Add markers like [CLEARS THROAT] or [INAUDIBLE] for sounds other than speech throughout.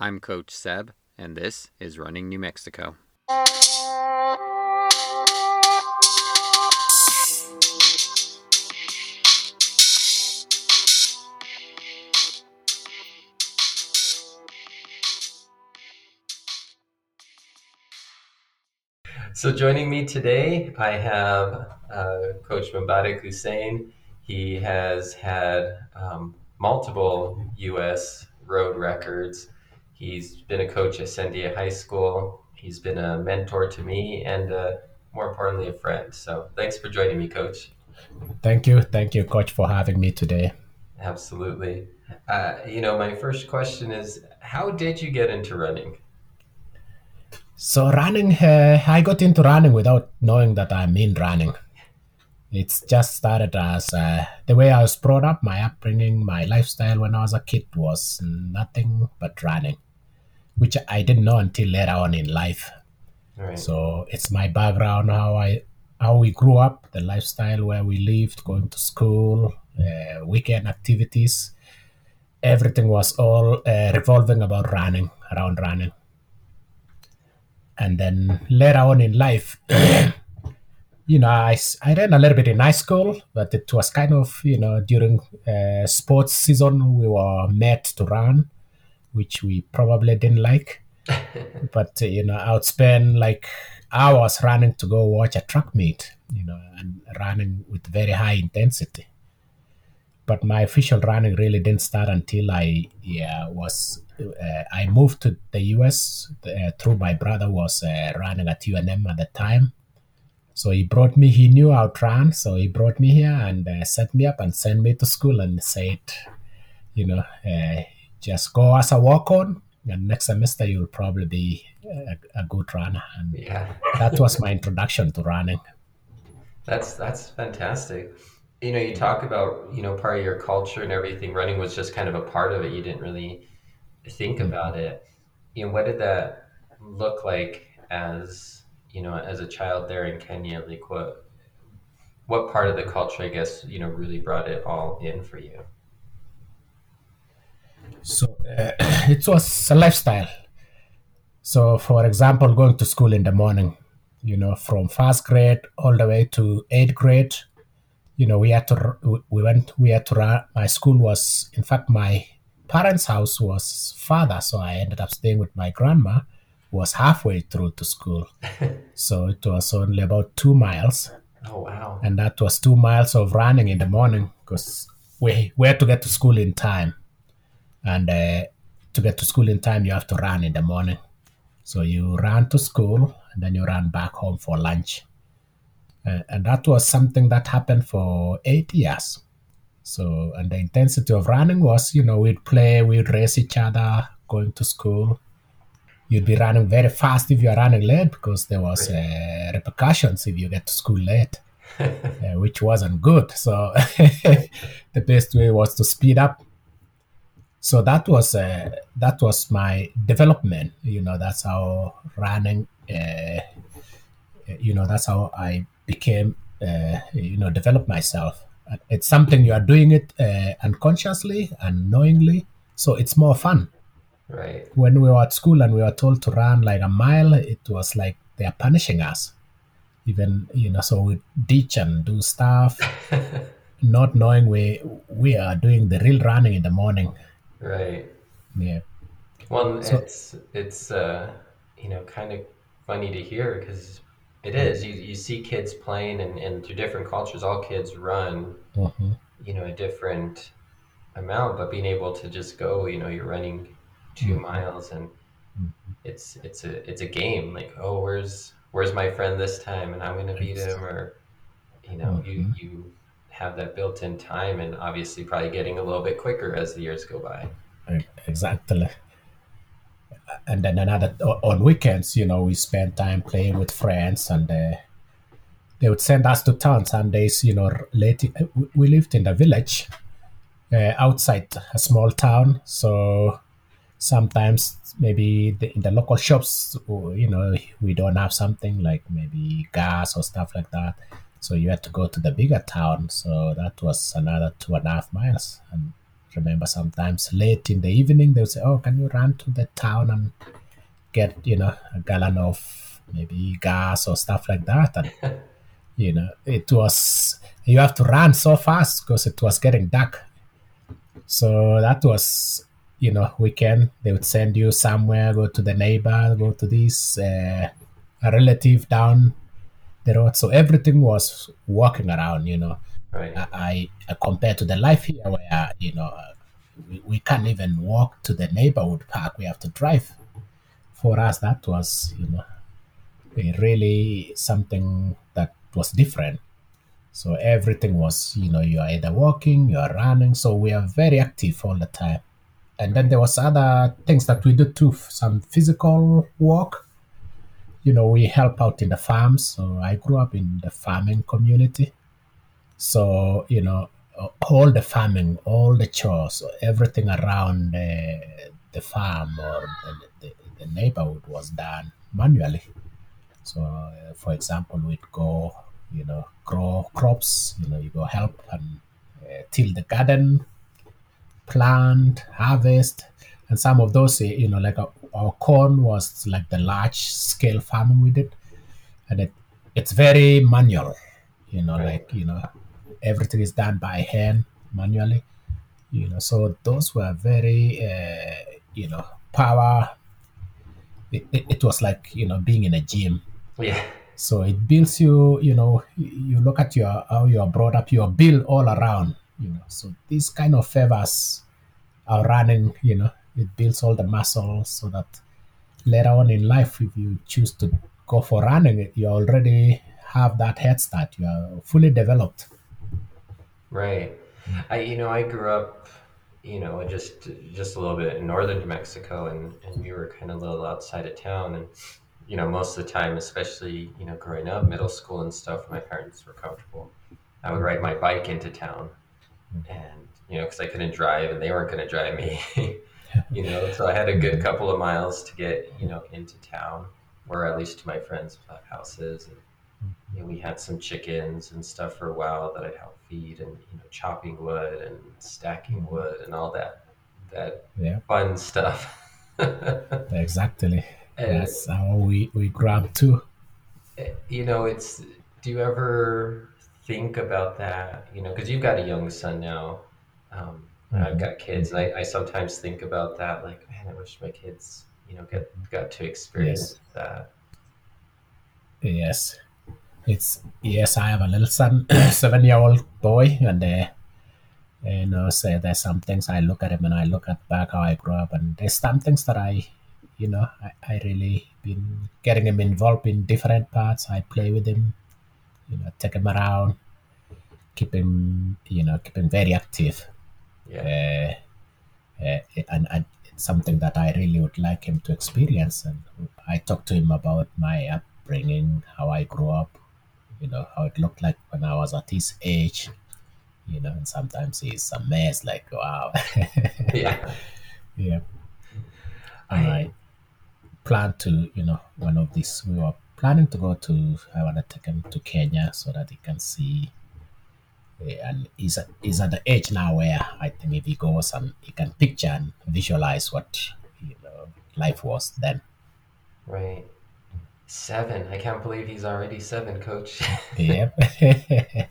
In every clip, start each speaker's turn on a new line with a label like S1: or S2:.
S1: I'm Coach Seb, and this is Running New Mexico.
S2: So joining me today, I have uh, Coach Mubarak Hussein. He has had um, multiple U.S. road records. He's been a coach at Sandia High School. He's been a mentor to me and, uh, more importantly, a friend. So thanks for joining me, Coach.
S3: Thank you. Thank you, Coach, for having me today.
S2: Absolutely. Uh, you know, my first question is how did you get into running?
S3: So, running, uh, I got into running without knowing that I'm in running. It's just started as uh, the way I was brought up, my upbringing, my lifestyle when I was a kid was nothing but running, which I didn't know until later on in life.
S2: Right.
S3: So it's my background, how I how we grew up, the lifestyle where we lived, going to school, uh, weekend activities. Everything was all uh, revolving about running, around running. And then later on in life, [CLEARS THROAT] you know, I, I ran a little bit in high school, but it was kind of, you know, during uh, sports season, we were met to run, which we probably didn't like. [LAUGHS] but, uh, you know, I would spend like hours running to go watch a track meet, you know, and running with very high intensity. But my official running really didn't start until I yeah, was uh, I moved to the US uh, through my brother was uh, running at UNM at the time so he brought me, he knew how to run. So he brought me here and uh, set me up and sent me to school and said, you know, uh, just go as a walk on. And next semester you'll probably be a, a good runner. And
S2: Yeah.
S3: that was my introduction to running.
S2: That's that's fantastic. You know, you talk about, you know, part of your culture and everything. Running was just kind of a part of it. You didn't really think mm-hmm. about it. You know, what did that look like as, you know, as a child there in Kenya? Like what what part of the culture, I guess, you know, really brought it all in for you?
S3: So uh, [CLEARS THROAT] it was a lifestyle. So, for example, going to school in the morning, you know, from first grade all the way to eighth grade, you know, we had to, we went, we had to run. My school was, in fact, my parents' house was farther. So I ended up staying with my grandma, who was halfway through to school. [LAUGHS] So it was only about two miles.
S2: Oh wow.
S3: And that was two miles of running in the morning because we, we had to get to school in time. And uh, to get to school in time, you have to run in the morning. So you ran to school and then you ran back home for lunch. Uh, and that was something that happened for eight years. So, and the intensity of running was, you know, we'd play, we'd race each other going to school. You'd be running very fast if you're running late because there was uh, repercussions if you get to school late, [LAUGHS] uh, which wasn't good. So [LAUGHS] the best way was to speed up so that was uh, that was my development you know that's how running uh, you know that's how i became uh, you know develop myself. It's something you are doing it uh, unconsciously and knowingly so it's more fun.
S2: Right.
S3: when we were at school and we were told to run like a mile it was like they are punishing us. Even you know so we ditch and do stuff [LAUGHS] not knowing we we are doing the real running in the morning
S2: Right.
S3: yeah
S2: Well,
S3: So-
S2: it's it's uh, you know kind of funny to hear because it is. You you see kids playing and, and through different cultures, all kids run
S3: Mhm.
S2: you know a different amount, but being able to just go, you know, you're running 2
S3: Mhm.
S2: miles and
S3: Mhm.
S2: it's it's a it's a game. Like, oh, where's where's my friend this time, and I'm gonna beat him, or you know, you
S3: Mhm.
S2: you have that built-in time, and obviously probably getting a little bit quicker as the years go by.
S3: Exactly. And then another on weekends, you know, we spend time playing with friends, and uh, they would send us to town some days. You know, late. we- We lived in the village, uh, outside a small town, so sometimes maybe the, in the local shops, you know, we don't have something like maybe gas or stuff like that. So you had to go to the bigger town. So that was another two and a half miles, and remember sometimes late in the evening they would say, "Oh, can you run to the town and get you know a gallon of maybe gas or stuff like that?" And [LAUGHS] you know, it was you have to run so fast because it was getting dark. So that was you know weekend they would send you somewhere, go to the neighbor, go to this uh, a relative down the road. So everything was walking around, you know.
S2: Right.
S3: I, I compared to the life here where you know uh, we, we can't even walk to the neighborhood park we have to drive for us that was you know really something that was different so everything was you know you're either walking you're running so we are very active all the time and then there was other things that we did too some physical work you know we help out in the farms so i grew up in the farming community so, you know, all the farming, all the chores, everything around the, the farm or the, the, the neighborhood was done manually. So, uh, for example, we'd go, you know, grow crops, you know, you go help and uh, till the garden, plant, harvest. And some of those, you know, like our, corn was like the large scale farming we did. And it, it's very manual, you know,
S2: Right.
S3: like, you know, everything is done by hand manually you know so those were very uh, you know power it, it, it was like you know being in a gym
S2: Yeah.
S3: so it builds you you know you look at your how you're brought up you're built all around you know so these kind of favors are running you know it builds all the muscles so that later on in life if you choose to go for running you already have that head start. You are fully developed.
S2: Right. I you know I grew up you know just just a little bit in northern New Mexico and and we were kind of a little outside of town. And you know most of the time especially you know growing up middle school and stuff my parents were comfortable. I would ride my bike into town mm. and you know because I couldn't drive and they weren't going to drive me [LAUGHS] [LAUGHS] you know so I had a good couple of miles to get you know into town or at least to my friends' houses and mm-hmm. you know, we had some chickens and stuff for a while that I'd help feed and you know chopping wood and stacking mm-hmm. wood and all that that
S3: yeah
S2: fun stuff. [LAUGHS] and
S3: exactly that's how we we up too eh,
S2: you know, it's do you ever think about that? You know, because you've got a young son now. Um, and I've got kids, and I, I sometimes think about that. Like, man, I wish my kids, you know, get got to experience that.
S3: Yes, it's yes. I have a little son, [COUGHS] seven-year-old boy, and uh, you know, say there's some things I look at him and I look at back how I grew up, and there's some things that I, you know, I, I really been getting him involved in different parts. I play with him, you know, take him around, keep him, you know, keep him very active,
S2: Yeah,
S3: uh, uh, and, and it's something that I really would like him to experience. And I talked to him about my upbringing, how I grew up, you know, how it looked like when I was at his age, you know, and sometimes he's amazed, like, wow. [LAUGHS]
S2: yeah.
S3: yeah. And I plan to, you know, one of these, we were planning to go to, I want to take him to Kenya so that he can see. Eh, And he's at, he's at the age now where I think if he goes and he can picture and visualize what you know life was then.
S2: Right. Seven. I can't believe he's already seven, coach. [LAUGHS]
S3: Yep. [LAUGHS] yeah,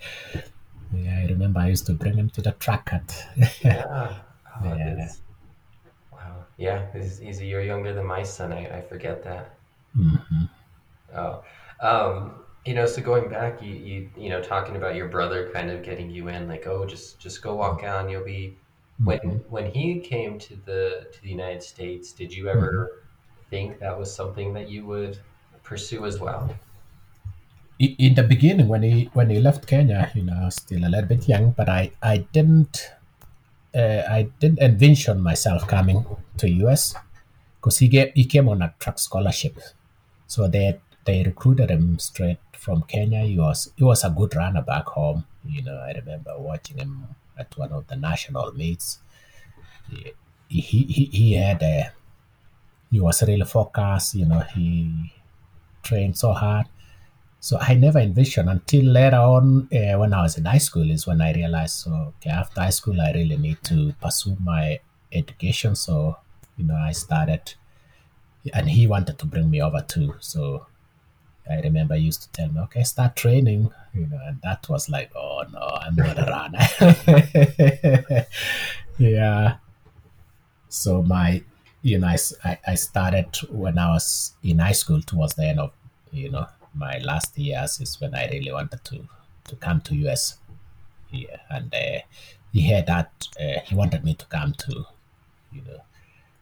S3: I remember I used to bring him to the track cut.
S2: yeah. [LAUGHS] Oh,
S3: Yeah.
S2: Wow. Yeah, he's, he's a year younger than my son. I, I forget that.
S3: hmm
S2: Oh. Um, you know, so going back, you, you you know, talking about your brother kind of getting you in, like, oh, just just go walk mm-hmm. on, you'll be mm-hmm. when when he came to the to the United States, did you ever mm-hmm. think that was something that you would pursue as well?
S3: In the beginning, when he when he left Kenya, you know, I was still a little bit young, but I I didn't uh, I didn't envision myself coming to US because he get he came on a track scholarship, so they they recruited him straight from Kenya. He was he was a good runner back home. You know, I remember watching him at one of the national meets. He he he, had a he was really focused. You know, he trained so hard. So I never envisioned until later on uh, when I was in high school is when I realized, so okay, after high school, I really need to pursue my education. So, you know, I started, and he wanted to bring me over too. So I remember used to tell me, okay, start training, you know, and that was like, oh no, I'm not a runner. [LAUGHS] yeah. So my, you know, I, I started when I was in high school towards the end of, you know, my last years is when I really wanted to, to come to US. Yeah. And uh, he had that, uh, he wanted me to come to, you know,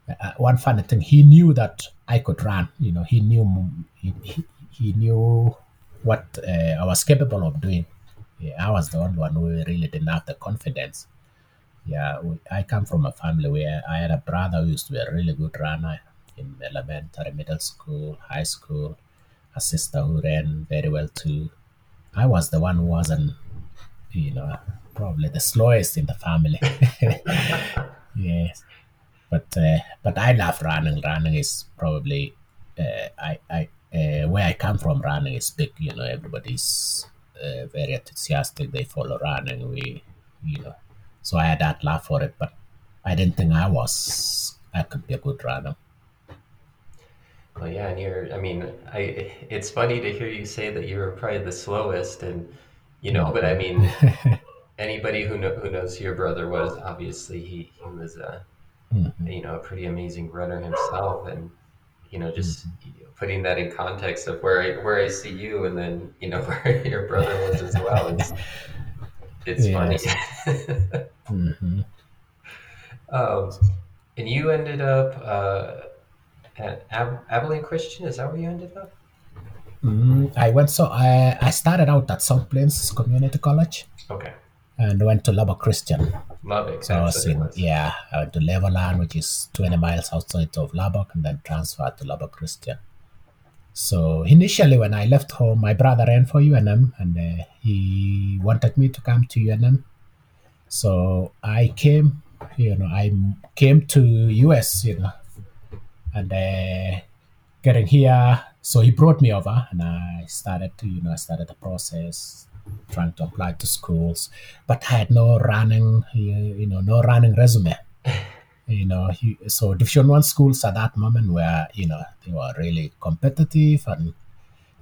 S3: uh, one funny thing, he knew that I could run. You know, he knew he, he, he knew what uh, I was capable of doing. Yeah, I was the only one who really didn't have the confidence. Yeah, we, I come from a family where I had a brother who used to be a really good runner in elementary, middle school, high school, a sister who ran very well too. I was the one who wasn't, you know, probably the slowest in the family. [LAUGHS] yes but uh, but I love running. Running is probably uh, I I uh, where I come from. Running is big. You know, everybody's uh, very enthusiastic. They follow running. We you know, so I had that love for it. But I didn't think I was I could be a good runner.
S2: Well, yeah, and you're, I mean, I, it's funny to hear you say that you were probably the slowest and, you know, but I mean, [LAUGHS] anybody who know, who knows who your brother was, obviously he, he was a, you know, a pretty amazing runner himself. And, you know, just know, putting that in context of where I, where I see you and then, you know, [LAUGHS] where your brother was as well. It's, [LAUGHS] it's funny.
S3: hmm
S2: um, and you ended up, uh, at Ab- Abilene Christian. Is that where you ended up?
S3: Mm, I went so I I started out at South Plains Community College
S2: Okay.
S3: And went to Lubbock Christian.
S2: Lubbock.
S3: So I was in, yeah, I went to Levelland, which is 20 miles outside of Lubbock, and then transferred to Lubbock Christian. So initially, when I left home, my brother ran for UNM, and uh, he wanted me to come to UNM. So I came, you know, I came to US, you know, and uh, getting here. So he brought me over, and I started to, you know, I started the process, trying to apply to schools, but I had no running, you know, no running resume. [LAUGHS] You know, he, so Division One schools at that moment were, you know, they were really competitive, and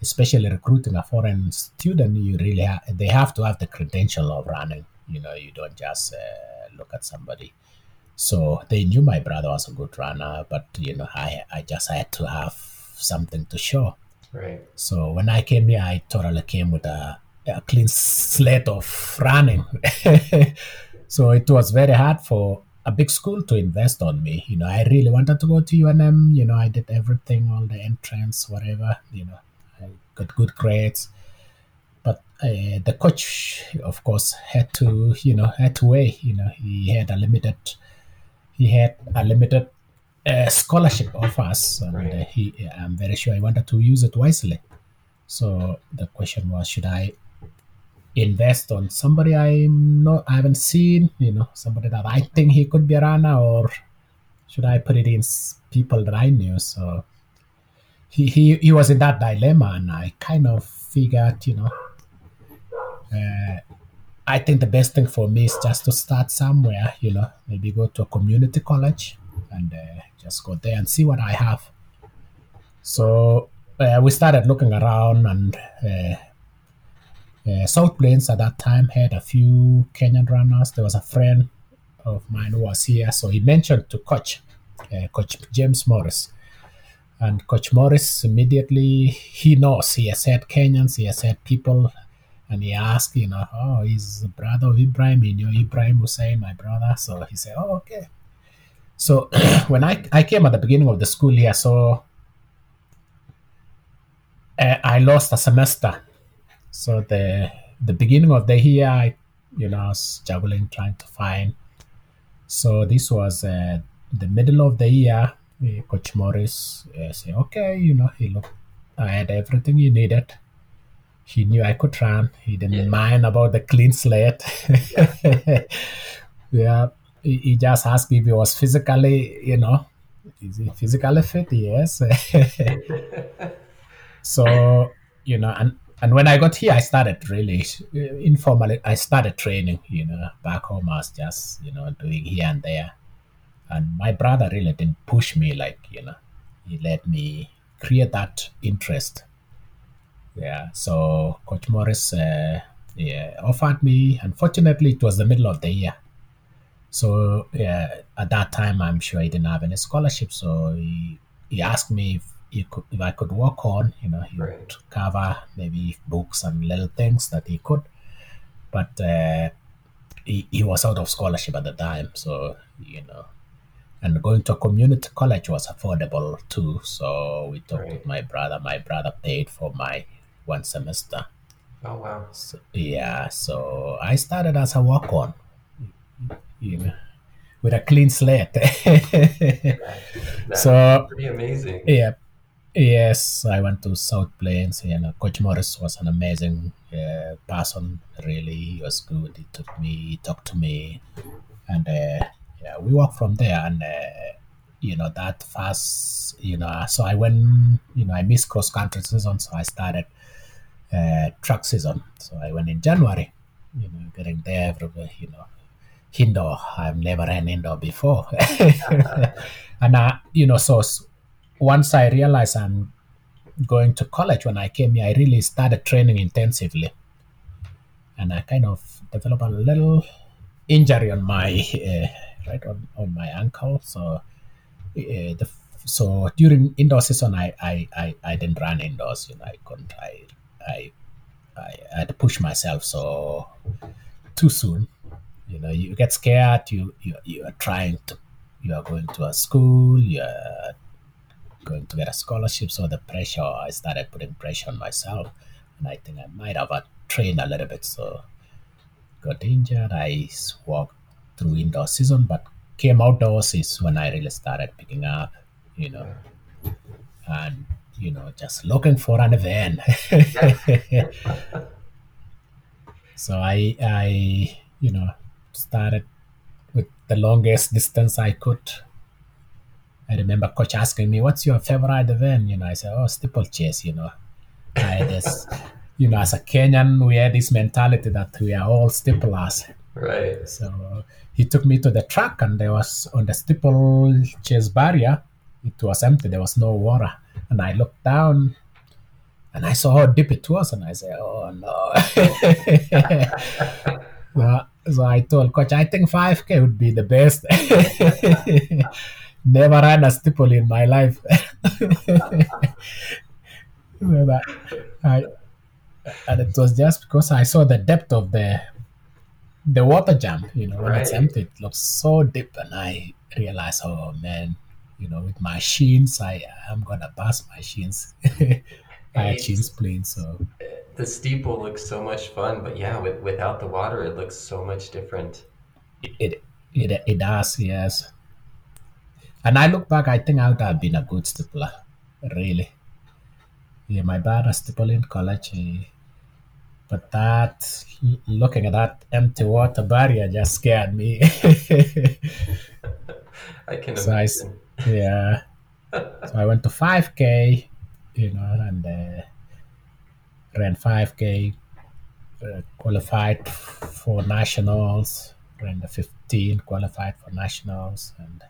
S3: especially recruiting a foreign student, you really ha- they have to have the credential of running. You know, you don't just uh, look at somebody. So they knew my brother was a good runner, but you know, I I just had to have something to show.
S2: Right.
S3: So when I came here, I totally came with a, a clean slate of running. [LAUGHS] so it was very hard for a big school to invest on me. You know, I really wanted to go to UNM. You know, I did everything, all the entrance, whatever. You know, I got good grades. But uh, the coach, of course, had to, you know, had to weigh. You know, he had a limited, he had a limited uh, scholarship offers, and
S2: Right.
S3: uh, he, I'm very sure he wanted to use it wisely. So the question was, should I invest on somebody I'm not, I haven't seen, you know, somebody that I think he could be a runner, or should I put it in people that I knew? So he, he, he was in that dilemma, and I kind of figured, you know, uh, I think the best thing for me is just to start somewhere, you know, maybe go to a community college and uh, just go there and see what I have. So uh, we started looking around, and uh, South Plains at that time had a few Kenyan runners. There was a friend of mine who was here, so he mentioned to Coach, uh, Coach James Morris. And Coach Morris immediately he knows he has had Kenyans, he has had people, and he asked, you know, oh, he's the brother of Ibrahim, you know, Ibrahim Hussein, my brother. So he said, oh, okay. So [CLEARS THROAT] when I, I came at the beginning of the school year, so uh, I lost a semester. So the the beginning of the year, I, you know, I was juggling, trying to find. So this was uh, the middle of the year. Coach Morris uh, said, okay, you know, he looked, I had everything he needed. He knew I could run. He didn't
S2: Yeah.
S3: mind about the clean slate. [LAUGHS] yeah, he, he just asked if he was physically, you know, is he physically fit? Yes. [LAUGHS] so you know, and and when I got here, I started really uh, informally. I started training. You know, back home I was just you know doing here and there, and my brother really didn't push me like you know, he let me create that interest. Yeah, so Coach Morris uh, yeah, offered me. Unfortunately, it was the middle of the year, so yeah, at that time I'm sure he didn't have any scholarship. So he, he asked me if he could, if I could work on, you know, he
S2: Right.
S3: would cover maybe books and little things that he could, but uh, he, he was out of scholarship at the time, so you know. And going to a community college was affordable too, so we talked
S2: Right.
S3: with my brother. My brother paid for my one semester.
S2: Oh wow.
S3: So, yeah, so I started as a walk on, you know, with a clean slate. [LAUGHS]
S2: That's
S3: so,
S2: pretty amazing.
S3: yeah, yes, I went to South Plains. You know, Coach Morris was an amazing uh, person. Really, he was good. He took me, he talked to me, and uh, yeah, we walked from there. And uh, you know, that fast, you know, so I went. You know, I missed cross country season, so I started uh, track season. So I went in January. You know, getting there everywhere. You know, indoor. I've never ran indoor before, [LAUGHS] [LAUGHS] and I, you know, so once I realized I'm going to college when I came here, I really started training intensively, and I kind of developed a little injury on my uh, [LAUGHS] right on, on my ankle. So, uh, the, so during indoor season, I, I, I, I didn't run indoors. You know, I couldn't. I I I had to push myself so too soon. You know, you get scared. You you you are trying to. You are going to a school. You're going to get a scholarship. So the pressure, I started putting pressure on myself, and I think I might have trained a little bit. So got injured. I walked through indoor season, but came outdoors is when I really started picking up. You know, and you know, just looking for an event. [LAUGHS] so I, I, you know, started with the longest distance I could. I remember coach asking me, "What's your favorite event?" You know, I said, "Oh, steeplechase." You know, I had this, you know, as a Kenyan, we had this mentality that we are all steeplers.
S2: Right.
S3: So he took me to the track, and there was on the steeplechase barrier, it was empty. There was no water, and I looked down, and I saw how deep it was, and I said, "Oh no!" [LAUGHS] so, so I told coach, "I think 5K would be the best." [LAUGHS] Never ran a steeple in my life. so that I, and it was just because I saw the depth of the the water jump. You know, when it's
S2: Right.
S3: empty, it looks so deep, and I realized, oh man, you know, with my shins, I am gonna bust my shins. I had
S2: It's-
S3: shin so
S2: The steeple looks so much fun, but yeah, with, without the water, it looks so much different.
S3: it it it does, yes. And I look back, I think I would have been a good steepler, really. Yeah, my bad, was steeple in college, eh, but that looking at that empty water barrier just scared me. [LAUGHS]
S2: I can
S3: So I s-
S2: imagine.
S3: yeah. [LAUGHS] So I went to 5K, you know, and uh, ran 5K, uh, qualified for nationals, ran the 15, qualified for nationals. And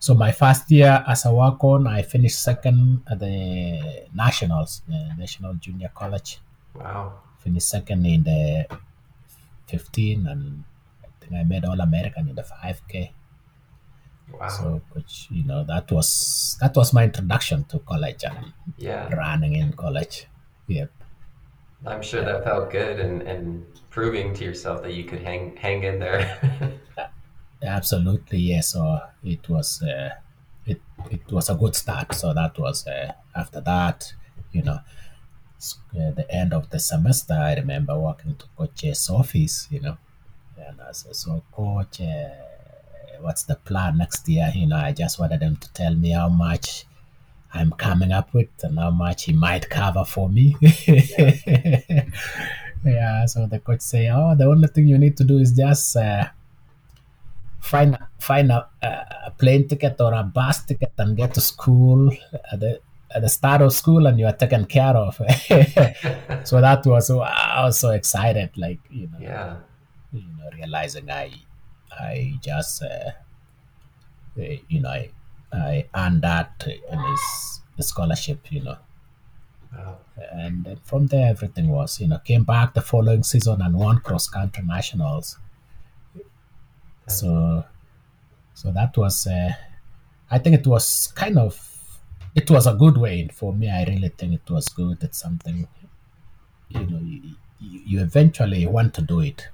S3: so my first year as a walk on, I finished second at the nationals, the National Junior College.
S2: Wow.
S3: Finished second in the 15, and I think I made All American in the 5K.
S2: Wow.
S3: So, which you know, that was that was my introduction to college and
S2: yeah.
S3: running in college. Yep.
S2: I'm sure that felt good and, and proving to yourself that you could hang hang in there. [LAUGHS]
S3: Absolutely, yes. So it was uh, it it was a good start. So that was uh, after that, you know, uh, the end of the semester. I remember walking to coach's office, you know, and I said, "So, coach, uh, what's the plan next year?" You know, I just wanted him to tell me how much I'm coming up with and how much he might cover for me. [LAUGHS] yeah. So the coach say, "Oh, the only thing you need to do is just." Uh, find find a, a plane ticket or a bus ticket and get to school at the at the start of school and you are taken care of. [LAUGHS] so that was I was so excited, like you know,
S2: Yeah.
S3: you know, realizing I I just uh, uh, you know I I earned that in his scholarship, you know,
S2: Wow.
S3: and from there everything was you know came back the following season and won cross country nationals. So so that was uh, I think it was kind of it was a good way for me. I really think it was good. It's something you know you, you eventually want to do it.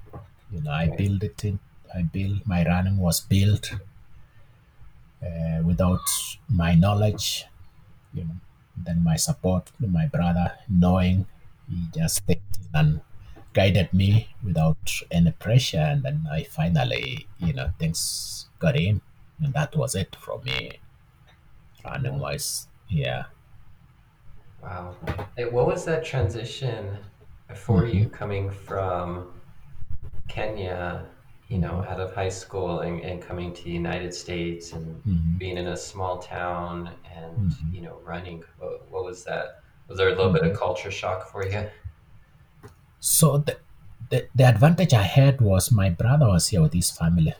S3: You know, I built it in. I built my running was built uh, without my knowledge. You know, then my support, my brother, knowing he just stepped in and guided me without any pressure, and then I finally, you know, things got in, and that was it for me. Running wise, yeah.
S2: Wow. What was that transition for you mm-hmm. coming from Kenya, you know, out of high school and, and coming to the United States and
S3: Mhm.
S2: being in a small town and, mm-hmm. you know, running? What, what was that? Was there a little bit of mm-hmm. culture shock for you?
S3: So the, the the advantage I had was my brother was here with his family.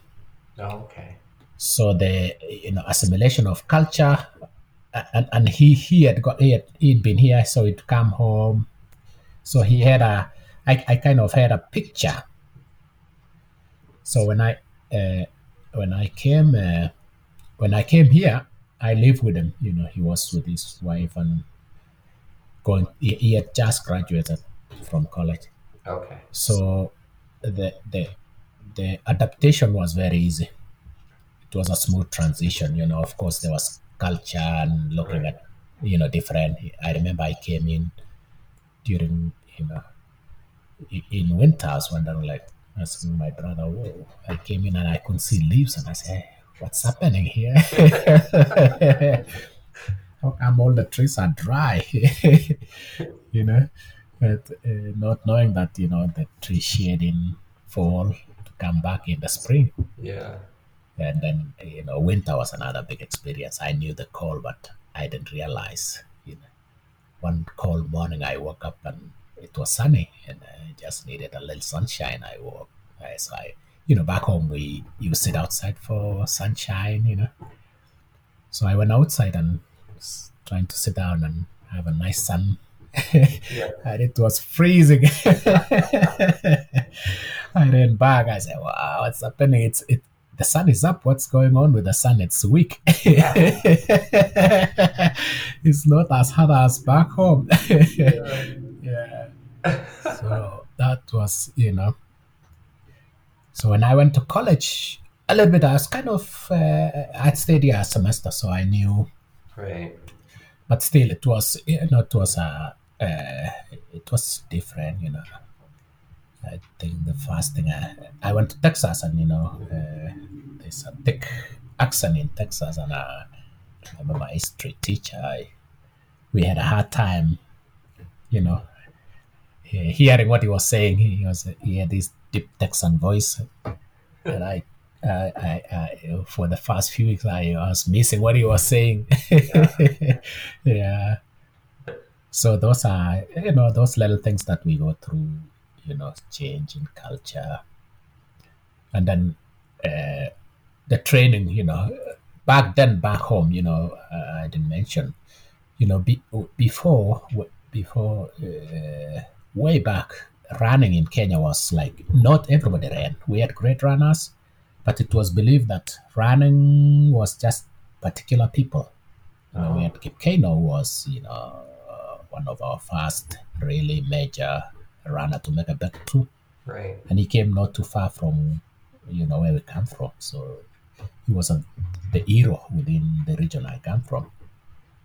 S2: Oh, okay.
S3: so the you know assimilation of culture and and he he had got he had he'd been here so he'd come home so he had a i, I kind of had a picture so when i uh, when i came uh, when i came here i lived with him you know he was with his wife and going he, he had just graduated from college
S2: Okay.
S3: so the the the adaptation was very easy. It was a smooth transition, you know. Of course, there was culture and looking
S2: Right.
S3: at you know different. I remember I came in during you know i- in winter. I was wondering like asking my brother, "Whoa!" I came in and I couldn't see leaves, and I said, "Hey, "What's happening here? [LAUGHS] Oh, How come all the trees are dry?" [LAUGHS] you know, but uh, not knowing that you know the tree shed in fall to come back in the spring,
S2: Yeah.
S3: and then you know winter was another big experience. I knew the cold, but I didn't realize. You know, one cold morning I woke up and it was sunny, and I just needed a little sunshine. I woke, I, so I, you know, back home we you sit outside for sunshine, you know. So I went outside and trying to sit down and have a nice sun.
S2: Yeah. [LAUGHS]
S3: and it was freezing. [LAUGHS] I ran back. I said, "Wow, what's happening? It's it. The sun is up. What's going on with the sun? It's weak. [LAUGHS] it's not as hot as back home." yeah. So that was, you know. So when I went to college, a little bit, I was kind of, uh, I'd stayed here a semester, so I knew
S2: Right.
S3: but still it was you know it was a uh, it was different you know i think the first thing i, I went to texas and you know uh, there's a thick accent in texas and uh, i remember my history teacher I, we had a hard time you know hearing what he was saying he was he had this deep texan voice and i I, I, I, for the first few weeks, I was missing what he was saying. [LAUGHS] yeah. So those are, you know, those little things that we go through, you know, change in culture. And then uh, the training, you know, back then, back home, you know, uh, I didn't mention, you know, be, before, before, uh, way back, running in Kenya was like, not everybody ran. We had great runners but it was believed that running was just particular people. You know, we had Kip who was, you know, one of our first really major runner to make a breakthrough,
S2: Right.
S3: and he came not too far from, you know, where we come from. So he was a, the hero within the region I come from.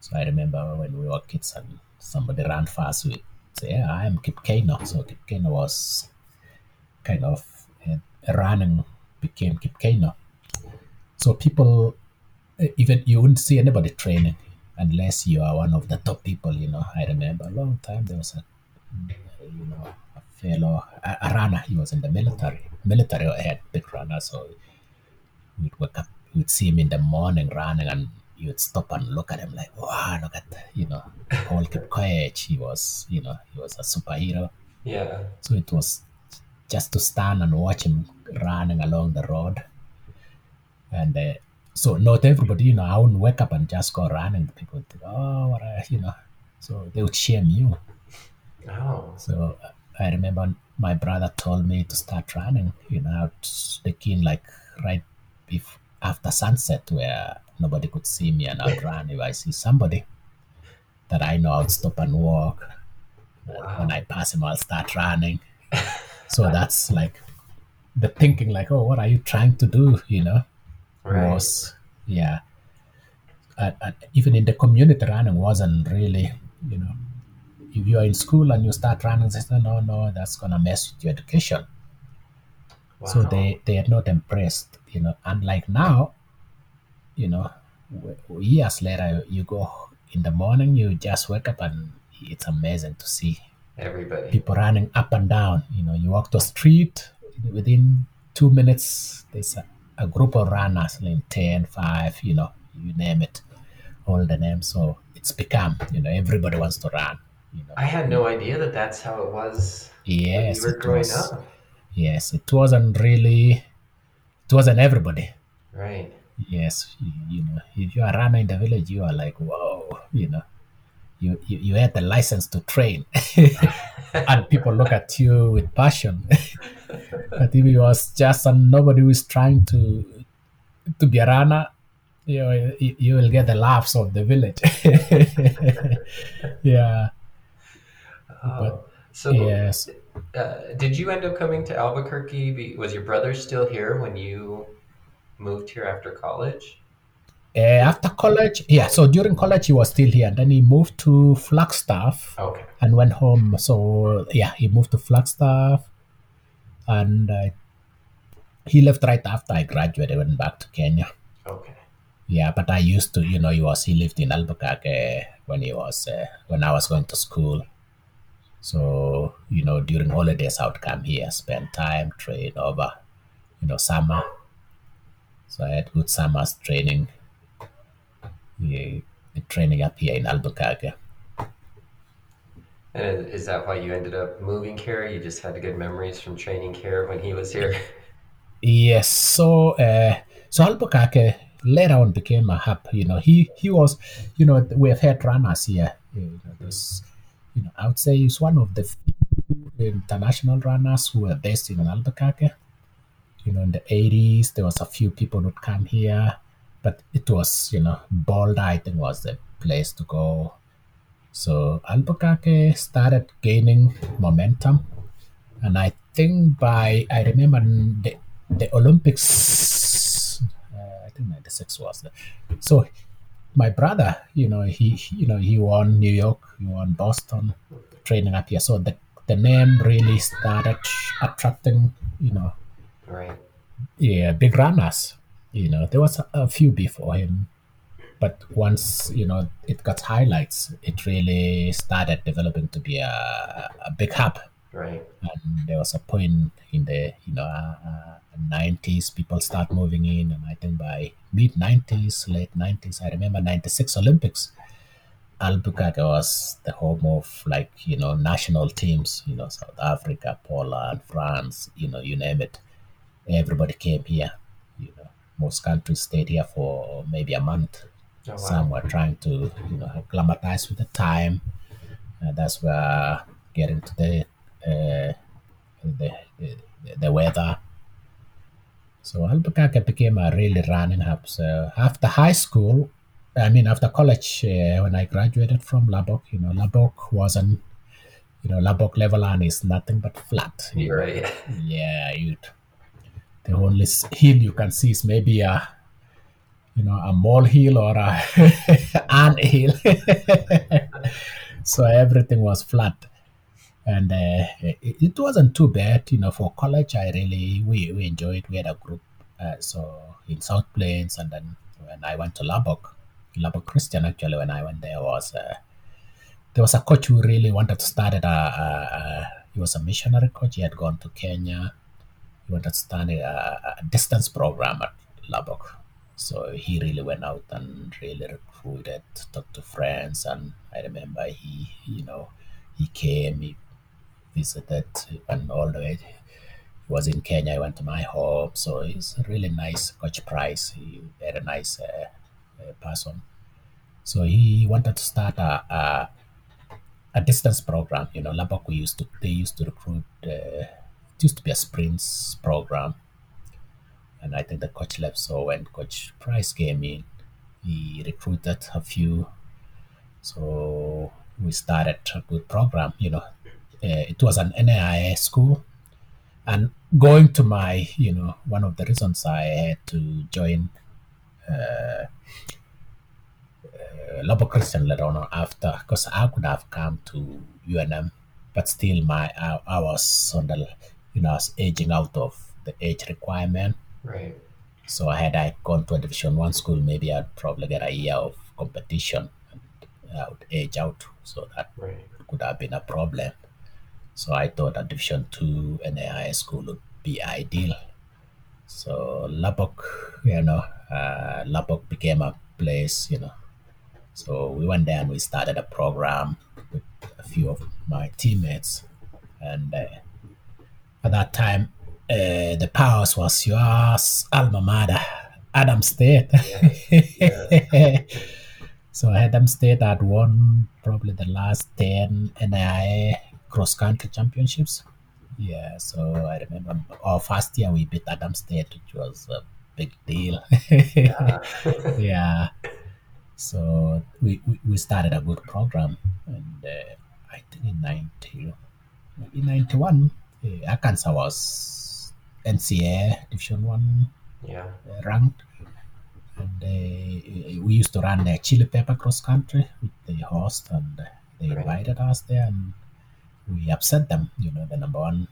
S3: So I remember when we were kids and somebody ran fast, we say, "Yeah, I am Kip Keino." So Kip Keino was kind of uh, running became Kip Keino. So people, even you wouldn't see anybody training unless you are one of the top people. You know, I remember a long time there was a, you know, a fellow a, a runner. He was in the military. Military had big runners, so we'd wake up, we'd see him in the morning running, and you'd stop and look at him like, wow, look at you know Paul Kipkoech. He was you know he was a superhero.
S2: Yeah.
S3: So it was just to stand and watch him running along the road. And uh, so not everybody, you know, I wouldn't wake up and just go running. People would think, oh, what a, you know. So they would shame you.
S2: Oh.
S3: So I remember my brother told me to start running, you know, out the king like right before, after sunset where nobody could see me and I'd run. If I see somebody that I know, I'd stop and walk.
S2: Wow.
S3: When I pass him, I'll start running. so that's like the thinking, like, oh, what are you trying to do? You know,
S2: Right.
S3: was yeah. And even in the community, running wasn't really, you know, if you're in school and you start running, they say, no, no, that's gonna mess with your education. So they they are not impressed you know. Unlike now, you know, years later, you go in the morning, you just wake up and it's amazing to see
S2: Everybody.
S3: people running up and down. You know, you walk the street, within two minutes, there's a, group of runners, like 10, 5, you know, you name it, all the names. So it's become, you know, everybody wants to run. You know,
S2: I had no idea that that's how it was
S3: yes,
S2: you were
S3: it
S2: growing
S3: was,
S2: up.
S3: yes, it wasn't really, it wasn't everybody.
S2: Right.
S3: Yes, you, you know, if you are running in the village, you are like, whoa, you know, you, you, you had the license to train. [LAUGHS] and people look at you with passion. [LAUGHS] but if it was just a, nobody who is trying to to be a runner, you know, you, you will get the laughs of the village. [LAUGHS] yeah.
S2: Oh. So,
S3: Yes.
S2: uh, did you end up coming to Albuquerque? Was your brother still here when you moved here after college?
S3: Uh, after college, yeah. So during college, he was still here, and then he moved to Flagstaff
S2: Okay.
S3: and went home. So yeah, he moved to Flagstaff, and uh, he left right after I graduated. Went back to Kenya.
S2: Okay.
S3: Yeah, but I used to, you know, he was he lived in Albuquerque when he was uh, when I was going to school. So you know, during holidays, I would come here, spend time, train over, you know, summer. So I had good summers training, yeah, training up here in Albuquerque.
S2: And is that why you ended up moving here? You just had good memories from training here when he was here?
S3: Yes, so uh, so Albuquerque later on became a hub. You know, he he was, you know, we have had runners here. You know, there's, you know, I would say he's one of the few international runners who were based in Albuquerque. You know, in the 80s, there was a few people who'd come here, but it was, you know, Boulder, I think, was the place to go. So Albuquerque started gaining momentum. And I think by, I remember the, the Olympics, uh, I think 96 was the, so my brother, you know, he, he- you know, he won New York, he won Boston, training up here. So the, the name really started attracting, you know,
S2: Right.
S3: yeah, big runners. You know, there was a, a few before him, but once you know it got highlights, it really started developing to be a, a big hub.
S2: Right.
S3: And there was a point in the you know uh, uh, 90s, people start moving in, and I think by mid 90s, late 90s, I remember 96 Olympics. Albuquerque was the home of like you know national teams, you know South Africa, Poland, France, you know you name it everybody came here. Most countries stayed here for maybe a month.
S2: Oh, wow.
S3: Some were trying to, you know, acclimatize with the time. Uh, that's where getting to the, uh, the, the the weather. So Albuquerque became a really running hub. So after high school, I mean after college, uh, when I graduated from Lubbock, you know, Lubbock wasn't, you know, Lubbock Levelland is nothing but flat. you
S2: You're right.
S3: yeah, you the only hill you can see is maybe a you know a mole hill or a [LAUGHS] ant hill. [LAUGHS] so everything was flat, and uh, it, it wasn't too bad. You know, for college, I really we, we enjoyed. We had a group, uh, so in South Plains, and then when I went to Lubbock, Lubbock Christian actually, when I went there was. Uh, there was a coach who really wanted to start at a, a, a he was a missionary coach. He had gone to Kenya. To start a, a distance program at Lubbock. So he really went out and really recruited, talked to friends, and I remember he, you know, he came, he visited, and all the way. He was in Kenya. He went to my home, so he's a really nice Coach Price. He very nice uh, uh, person. So he wanted to start a, a a distance program. You know, Lubbock we used to they used to recruit. Uh, used to be a sprints program, and I think the coach left. So when Coach Price came in, he recruited a few. So we started a good program. You know, uh, it was an NAIA school, and going to my, you know, one of the reasons I had to join uh, Lubbock Christian later on after, because I could have come to UNM, but still my I, I was on the, you know, I was aging out of the age requirement.
S2: Right.
S3: So I had I gone to a Division One school, maybe I'd probably get a year of competition and I would age out. So that
S2: Right.
S3: could have been a problem. So I thought a Division Two NAIA school would be ideal. So Lubbock, you know, uh, Lubbock became a place, you know. So we went there and we started a program with a few of my teammates, and uh, at that time, uh, the powers was your alma mater, Adams State. [LAUGHS] so Adams State had won probably the last ten NAIA cross country championships. Yeah, so I remember our first year we beat Adams State, which was a big deal. [LAUGHS] yeah. So we, we, started a good program, and uh, I think in 90, maybe 91, uh, Arkansas was NCAA Division 1
S2: Yeah.
S3: uh, ranked. And uh, we used to run the chili pepper cross country with the host, and they
S2: Right.
S3: invited us there, and we upset them. You know, the number one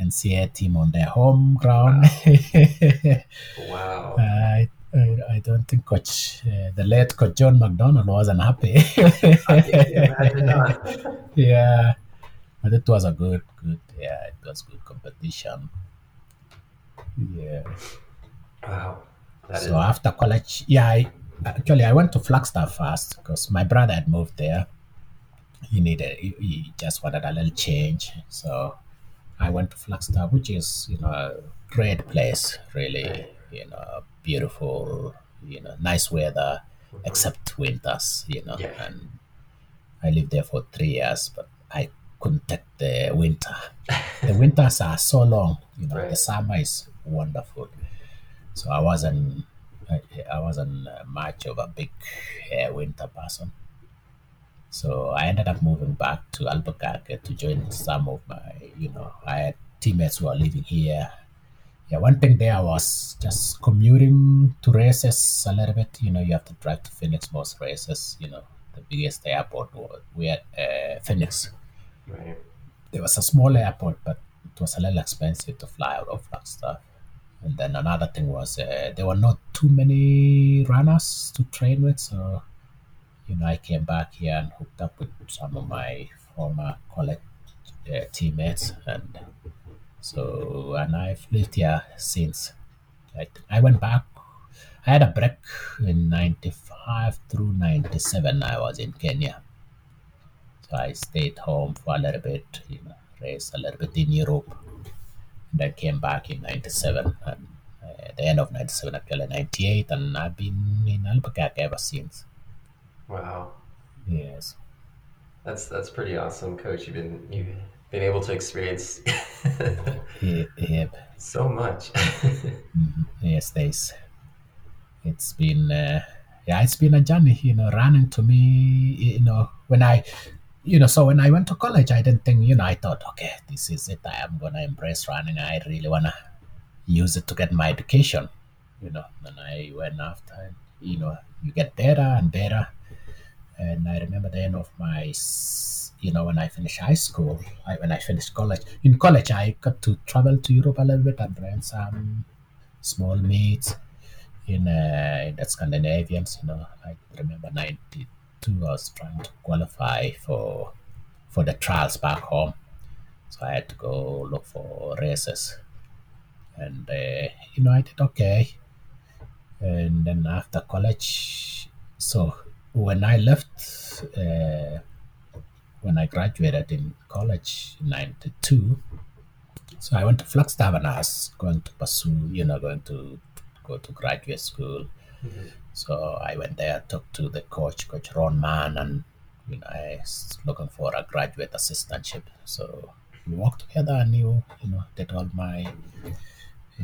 S3: NCAA team on their home ground. [LAUGHS]
S2: Wow.
S3: I, I, I don't think Coach, uh, the late Coach John McDonnell wasn't happy. [LAUGHS] [LAUGHS] Yeah, but it was a good, good, yeah, it was good competition. Yeah.
S2: Wow. That is
S3: so after college, yeah, I, actually I went to Flagstaff first because my brother had moved there. He needed, he, he just wanted a little change, so I went to Flagstaff, which is you know a great place, really, you know, beautiful, you know, nice weather, except winters, you know,
S2: Yeah.
S3: and I lived there for three years, but I couldn't take the winter. the winters are so long, you know. The summer is wonderful, so I wasn't, I, wasn't much of a big uh, winter person. So I ended up moving back to Albuquerque to join some of my, you know, I had teammates who are living here. Yeah, one thing there was just commuting to races a little bit. You know, you have to drive to Phoenix most races. You know, the biggest airport was we had uh, Phoenix. There was a small airport, but it was a little expensive to fly out of that stuff. And then another thing was uh, there were not too many runners to train with, so you know I came back here and hooked up with some of my former college uh, teammates, and so and I've lived here since. I, I went back. I had a break in '95 through '97. I was in Kenya, I stayed home for a little bit, you know, raced a little bit in Europe, and then came back in '97 and uh, the end of '97, actually '98, and I've been in Albuquerque ever since.
S2: Wow.
S3: Yes.
S2: That's that's pretty awesome, Coach. You've been you've been able to experience [LAUGHS]
S3: yeah.
S2: so much. [LAUGHS]
S3: Mhm. Yes, there's. It's been, uh, yeah, it's been a journey. You know, running to me, you know, when I, you know, so when I went to college, I didn't think, you know, I thought, okay, this is it. I am gonna embrace running. I really wanna use it to get my education. You know, and I went after, and, you know, you get better and better. And I remember the end of my, you know, when I finished high school, I, when I finished college. In college, I got to travel to Europe a little bit and ran some small meets in, uh, in the Scandinavians. You know, I remember '92. I was trying to qualify for for the trials back home, so I had to go look for races, and uh, you know, I did okay. and then after college, so when I left, uh, when I graduated in college in '92, so I went to Flagstaff and I was going to pursue, you know, going to go to graduate school. So I went there, talked to the coach, Coach Ron Mann, and you know, I was looking for a graduate assistantship. So we worked together, and you, you know, did all my uh,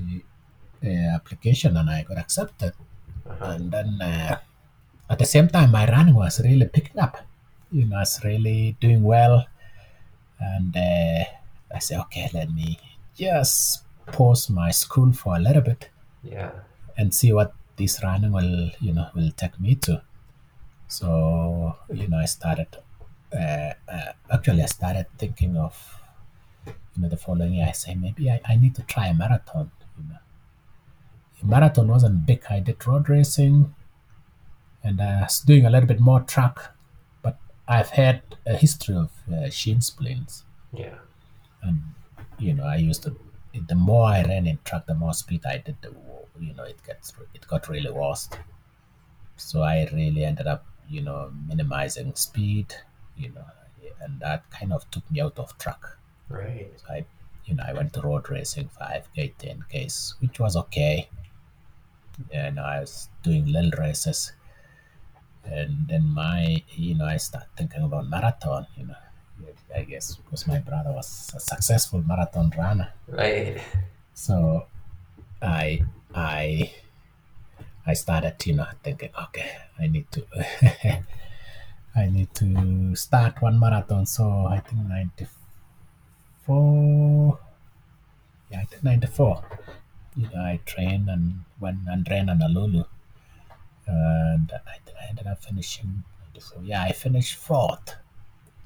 S3: uh, application, and I got accepted. And then uh, at the same time, my running was really picking up. You know, I was really doing well, and uh, I said, okay, let me just pause my school for a little bit
S2: Yeah.
S3: and see what this running will you know will take me to so you know i started uh, uh, actually i started thinking of you know the following year i say maybe i, I need to try a marathon you know. Marathon wasn't big. I did road racing and i was doing a little bit more track but i've had a history of uh, shin splints.
S2: Yeah.
S3: and you know i used to the more i ran in track the more speed i did. the you know it gets it got really worse so i really ended up you know minimizing speed you know and that kind of took me out of track.
S2: Right.
S3: so i you know i went to road racing 5k 10ks which was okay. And i was doing little races. And then my you know i start thinking about marathon you know. I guess because my brother was a successful marathon runner.
S2: Right.
S3: so I I I started, you know, thinking, okay, I need to [LAUGHS] I need to start one marathon. So I think ninety four yeah, I think ninety four. You know, I trained and went and ran Honolulu. Uh, and I, I ended up finishing 94. Yeah, I finished fourth.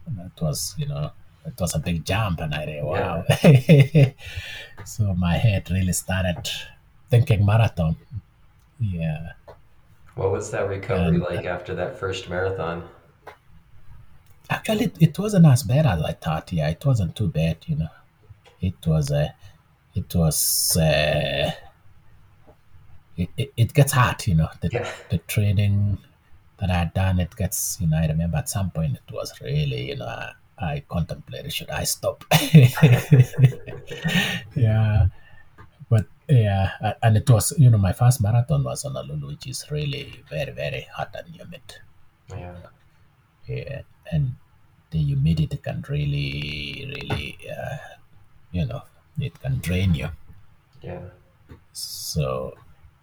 S3: And that was, you know, it was a big jump, and I thought, wow. [LAUGHS] so my head really started thinking marathon. Yeah.
S2: What was that recovery
S3: And-
S2: like after that first marathon?
S3: Actually, it, it wasn't as bad as I thought. Yeah, it wasn't too bad, you know. It was, uh, it was, uh, it, it, it gets hard, you know. The,
S2: Yeah.
S3: the training that I had done, it gets, you know, I remember at some point it was really, you know, I, I contemplated, should I stop? [LAUGHS] yeah. But yeah, a- and it was, you know, my first marathon was Honolulu, which is really very, very hot and humid.
S2: Yeah.
S3: Yeah, and the humidity can really, really, uh, you know, it can drain you.
S2: Yeah.
S3: So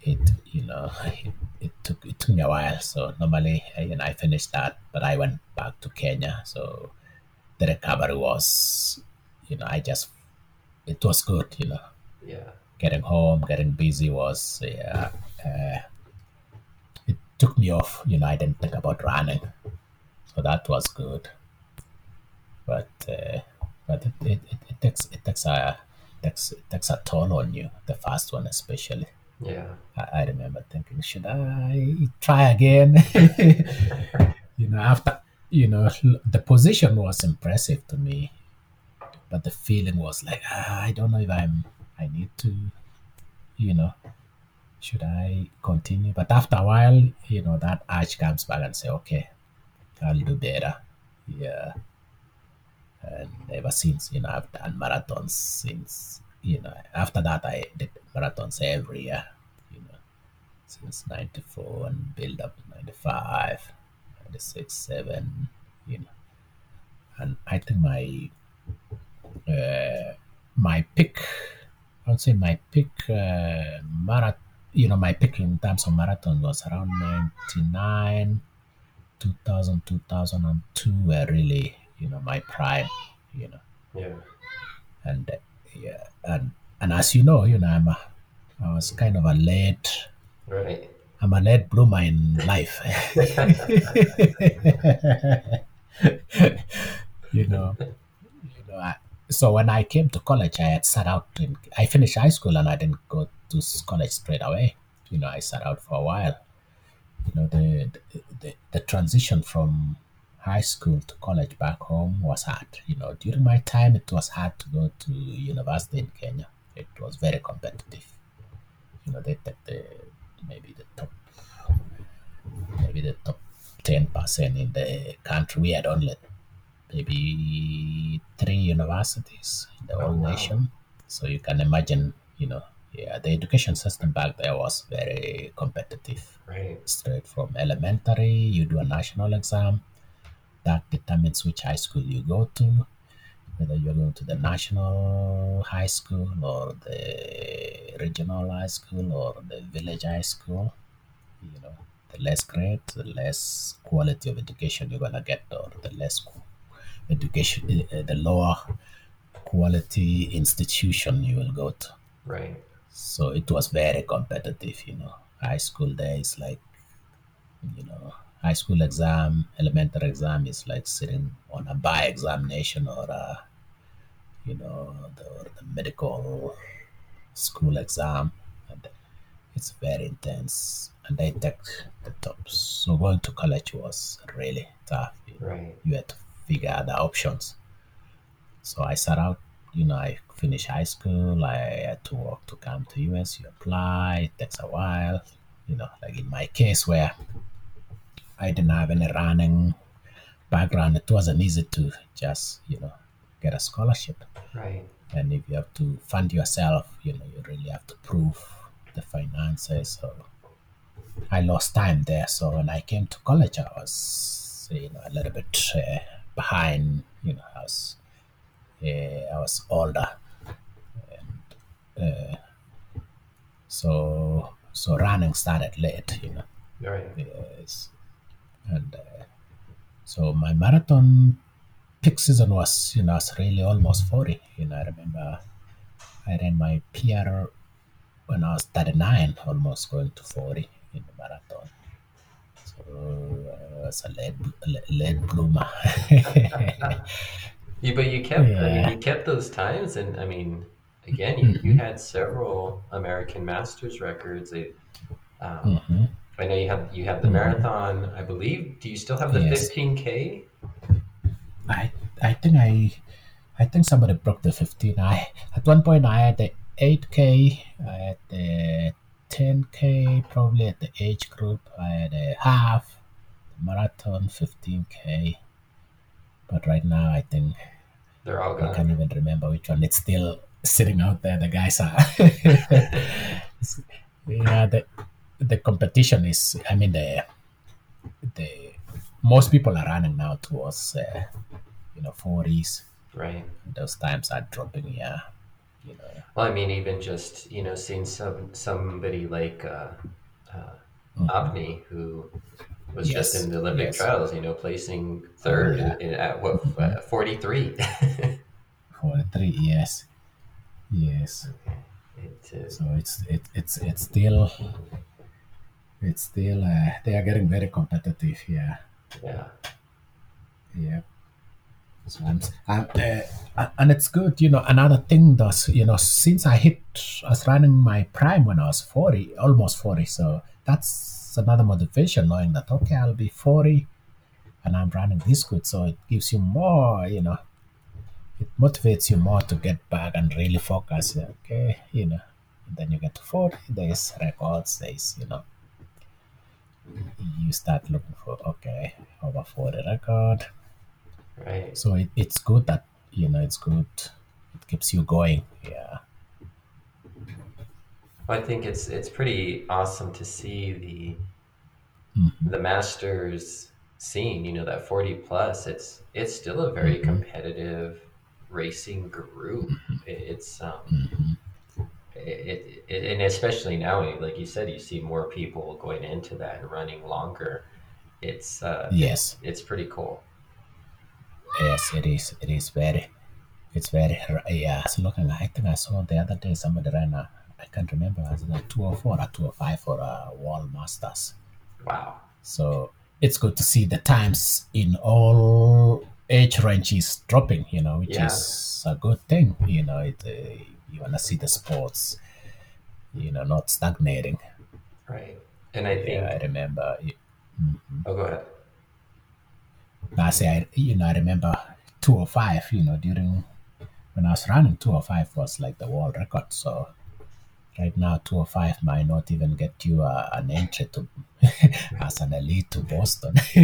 S3: it, you know, it, [LAUGHS] it took it took me a while. So normally, you know, I finished that, but I went back to Kenya. So the recovery was, you know, I just it was good. You know,
S2: Yeah.
S3: Getting home, getting busy was, yeah, uh, it took me off. You know, I didn't think about running, so that was good. But uh, but it, it, it, it takes it takes a takes it takes a toll on you. The first one especially.
S2: Yeah.
S3: I, I remember thinking, should I try again? [LAUGHS] you know, after you know, the position was impressive to me, but the feeling was like, ah, I don't know if I'm. I need to, you know, should I continue? But after a while, you know, that urge comes back and say, okay, I'll do better. Yeah. And ever since, you know, I've done marathons since, you know, after that, I did marathons every year, you know, since 94 and build up to 95, 96, 7, you know. And I think my, uh, my pick, I would say my pick uh, marathon, you know, my pick in terms of marathon was around 99, 2000, 2002 were really, you know, my prime, you know.
S2: Yeah.
S3: And uh, yeah, and and as you know, you know, I'm a, I was kind of a late,
S2: Right.
S3: I'm a late bloomer in life. [LAUGHS] [LAUGHS] you know, you know. I, so when I came to college, I had sat out. In, I finished high school and I didn't go to college straight away. You know, I sat out for a while. You know, the the, the, transition from high school to college back home was hard. You know, during my time, it was hard to go to university in Kenya. It was very competitive. You know, the the, the, maybe the top, maybe the top ten percent in the country. We had only maybe three universities in the
S2: Oh,
S3: whole
S2: wow.
S3: nation. So you can imagine, you know, yeah, the education system back there was very competitive.
S2: Right.
S3: Straight from elementary, you do a national exam that determines which high school you go to, whether you're going to the national high school or the regional high school or the village high school. You know, the less grade, the less quality of education you're gonna get, or the less education, uh, the lower quality institution you will go to.
S2: Right.
S3: So it was very competitive, you know. High school there is like, you know, high school exam, elementary exam is like sitting on a bar examination or a, you know, the, or the medical school exam. And it's very intense. And they take the tops. So going to college was really tough. You, know.
S2: Right.
S3: you had to figure out the options. So I set out, you know, I finished high school, I had to work to come to US, you apply, it takes a while, you know, like in my case where I didn't have any running background, it wasn't easy to just, you know, get a scholarship.
S2: Right.
S3: And if you have to fund yourself, you know, you really have to prove the finances. So I lost time there. So when I came to college, I was, you know, a little bit uh, behind. You know, I was, uh, I was older, and uh, so so running started late. You know,
S2: Right.
S3: yes, and uh, so my marathon peak season was, you know, was really almost forty. You know, I remember I ran my PR when I was 39, almost going to 40 in the marathon. Uh, I was a late, late bloomer.
S2: You, but you kept I mean, you kept those times, and I mean, again, you, you had several American Masters records. It, um,
S3: Mhm.
S2: I know you have you have the marathon. I believe. Do you still have the
S3: Yes.
S2: 15k?
S3: I I think I I think somebody broke the 15. I at one point I had the 8k, I had the 10k, probably at the age group. I had a half marathon, 15k. But right now I think
S2: They're all gone.
S3: I can't even remember which one. It's still sitting out there. The guys are. [LAUGHS] yeah, the the competition is. I mean, the the most people are running now towards uh, you know forties.
S2: Right.
S3: Those times are dropping. Yeah, you know.
S2: Well, I mean, even just you know, seeing some somebody like uh, uh,
S3: Mhm.
S2: Abdi who was just in the Olympic
S3: yes.
S2: trials, you know, placing third
S3: yeah.
S2: in, at what uh, forty three. [LAUGHS]
S3: For three years. Yes.
S2: it, uh,
S3: So it's it, it's it's still it's still uh, they are getting very competitive. Yeah.
S2: yeah.
S3: Yeah. I'm, uh, and it's good, you know. Another thing does, you know, since I hit, I was running my prime when I was 40, almost 40. So that's another motivation knowing that, okay, I'll be 40 and I'm running this good. So it gives you more, you know, it motivates you more to get back and really focus. Okay, you know, and then you get to 40, there's records, there's, you know, you start looking for, okay, over 40 record
S2: Right.
S3: so it, it's good that you know it's good it keeps you going yeah
S2: Well, I think it's it's pretty awesome to see the
S3: Mhm.
S2: the masters scene. You know that forty plus. It's it's still a very competitive racing group. It, it's um,
S3: Mhm.
S2: it, it, and especially now, like you said, you see more people going into that and running longer. It's uh,
S3: yes
S2: it's pretty cool.
S3: Yes it is it is very it's very yeah so looking i think i saw the other day somebody ran a i can't remember was it a 204 or 205 for a wall masters
S2: Wow.
S3: so it's good to see the times in all age ranges dropping you know which
S2: Yeah.
S3: is a good thing you know it uh, you want to see the sports you know not stagnating
S2: Right. And I think.
S3: Yeah, I remember.
S2: Oh, go ahead.
S3: I say, I, you know, I remember 205, you know, during when I was running, 205 was like the world record. So right now 205 might not even get you uh, an entry to [LAUGHS] as an elite to Boston. [LAUGHS]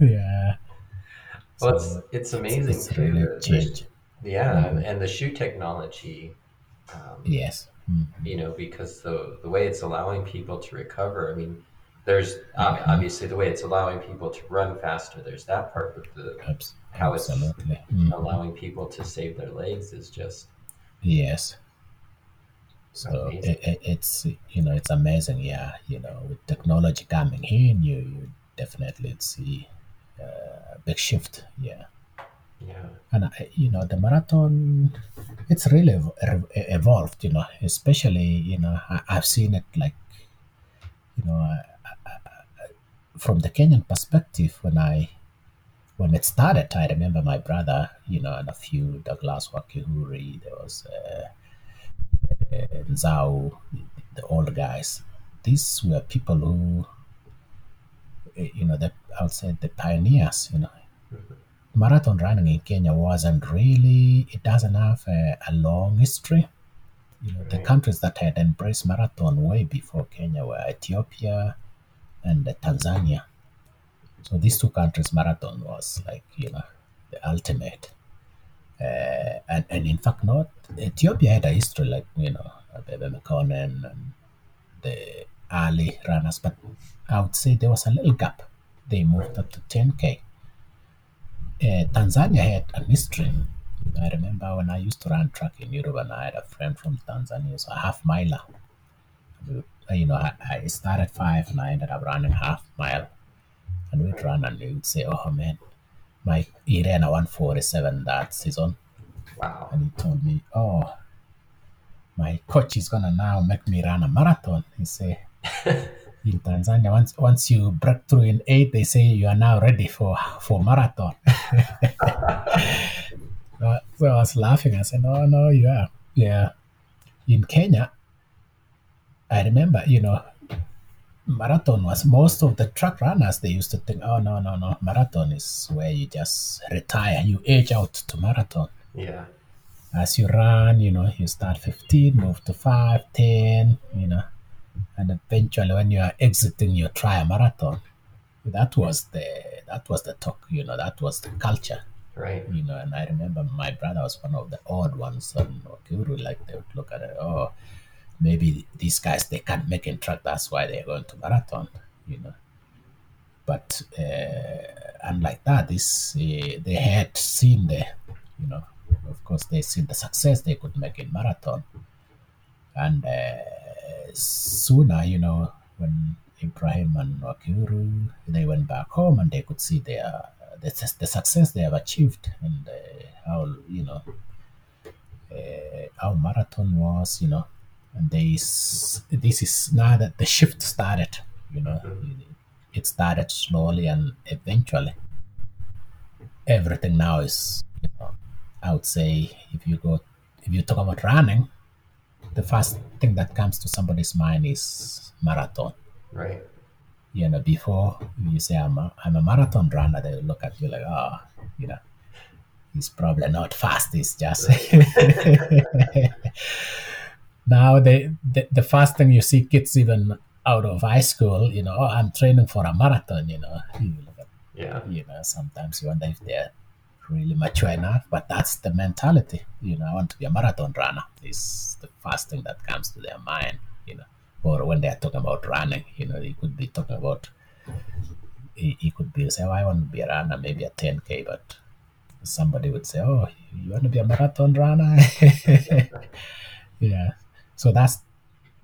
S3: yeah.
S2: Well, it's it's amazing
S3: it's
S2: too.
S3: really
S2: the-
S3: changed.
S2: yeah,
S3: Mhm.
S2: and the shoe technology. Um,
S3: Yes. Mm.
S2: you know, because the the way it's allowing people to recover. I mean, there's ob- obviously the way it's allowing people to run faster. There's that part, but the How it's
S3: absolutely. Mm.
S2: allowing people to save their legs is just
S3: Yes. So it, it, it's you know it's amazing, yeah. You know, with technology coming in, you, you definitely see uh, a big shift, yeah.
S2: yeah,
S3: And I- you know, the marathon, it's really ev- ev- evolved. You know, especially you know I, I've seen it like, you know, from the Kenyan perspective when I when it started, I remember my brother, you know, and a few Douglas Wakiihuri, there was uh, uh, Nzau, the old guys. These were people who, uh, you know, the outside the pioneers. You know, marathon running in Kenya wasn't really. It doesn't have a, a long history. You know, the countries that had embraced marathon way before Kenya were Ethiopia and Tanzania. So these two countries, marathon was like you know the ultimate. Uh, and, and in fact, not Ethiopia had a history like you know Bebe Mekonnen and the early runners, but I would say there was a little gap. They moved up to 10k. Uh, Tanzania had a history. I remember when I used to run track in Europe, and I had a friend from Tanzania, so a half miler. You know, I, I started five, and I ended up running half mile, and we'd run, and we would say, "Oh man, my he ran a 147 that season."
S2: wow,
S3: and he told me, "Oh, my coach is gonna now make me run a marathon." He say, [LAUGHS] "In Tanzania, once once you break through in eight, they say you are now ready for for marathon." [LAUGHS] [LAUGHS] Uh, so I was laughing. I said, "No, no, you are, yeah." In Kenya, I remember, you know, marathon was most of the track runners. They used to think, "Oh, no, no, no, marathon is where you just retire, you age out to marathon."
S2: yeah,
S3: as you run, you know, you start 15, move to 5, 10, you know, and eventually when you are exiting, you try a marathon. That was the that was the talk, you know, that was the culture,
S2: right,
S3: you know. And I remember my brother was one of the odd ones, and Okuru, like they would look at it, oh, maybe these guys they can't make in track, that's why they're going to marathon, you know. But uh, unlike that, this uh, they had seen the, you know, of course they seen the success they could make in marathon, and uh, sooner, you know, when Ibrahim and Wakiihuri they went back home and they could see their the, the success they have achieved and uh, how you know uh, how marathon was, you know, and they this is now that the shift started, you know, it started slowly and eventually everything now is, you know, I would say if you go if you talk about running, the first thing that comes to somebody's mind is marathon.
S2: right,
S3: You know, before you say I'm a, I'm a marathon runner, they look at you like, oh, you know, he's probably not fast. He's just [LAUGHS] [LAUGHS] now the, the the first thing you see kids even out of high school, you know, oh, I'm training for a marathon. You know, [LAUGHS] you look at
S2: yeah,
S3: you know, sometimes you wonder if they're really mature enough, but that's the mentality. You know, I want to be a marathon runner. Is the first thing that comes to their mind. You know, or when they are talking about running, you know, he could be talking about. He, he could be say, oh, I want to be a runner, maybe a 10k, but somebody would say, oh, you want to be a marathon runner? [LAUGHS] yeah. So that's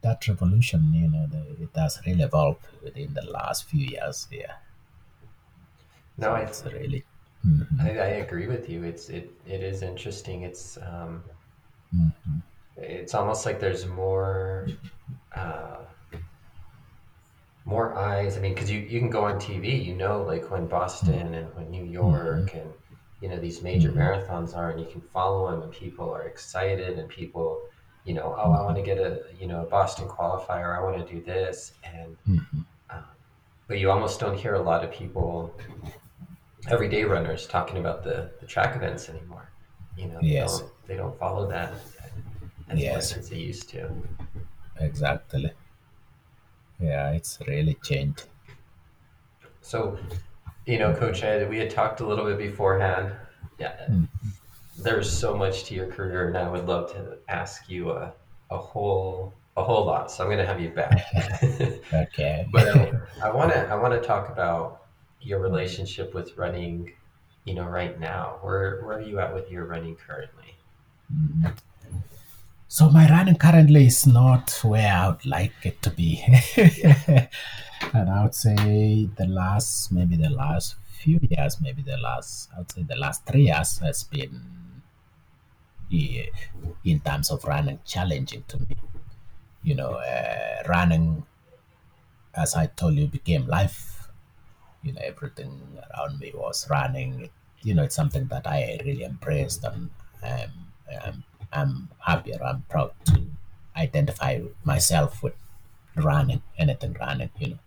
S3: that revolution. You know, the, it has really evolved within the last few years. Yeah.
S2: no, I,
S3: It's really. Mhm.
S2: I, I agree with you. It's it it is interesting. It's um,
S3: Mhm.
S2: it's almost like there's more uh, more eyes. I mean, because you you can go on TV, you know, like when Boston and when New York and you know these major marathons are, and you can follow them, and people are excited, and people, you know, oh, I want to get a you know a Boston qualifier. I want to do this, and
S3: Mhm.
S2: but you almost don't hear a lot of people, everyday runners, talking about the, the track events anymore. You know, they
S3: Yes.
S2: don't they don't follow that. as
S3: Yes.
S2: much as they used to.
S3: Exactly. Yeah, it's really changed.
S2: So, you know, Coach Ed, we had talked a little bit beforehand. Yeah, there's so much to your career, and I would love to ask you a, a whole a whole lot. So I'm going to have you back. [LAUGHS]
S3: Okay.
S2: but um, [LAUGHS] I want to I want to talk about your relationship with running. You know, right now, where where are you at with your running currently?
S3: So my running currently is not where I would like it to be. [LAUGHS] and I would say the last, maybe the last few years, maybe the last, I would say the last three years has been, in terms of running, challenging to me. You know, uh, running, as I told you, became life. You know, everything around me was running. You know, it's something that I really embraced and um, um, I'm happier, I'm proud to identify myself with running, anything running, you know.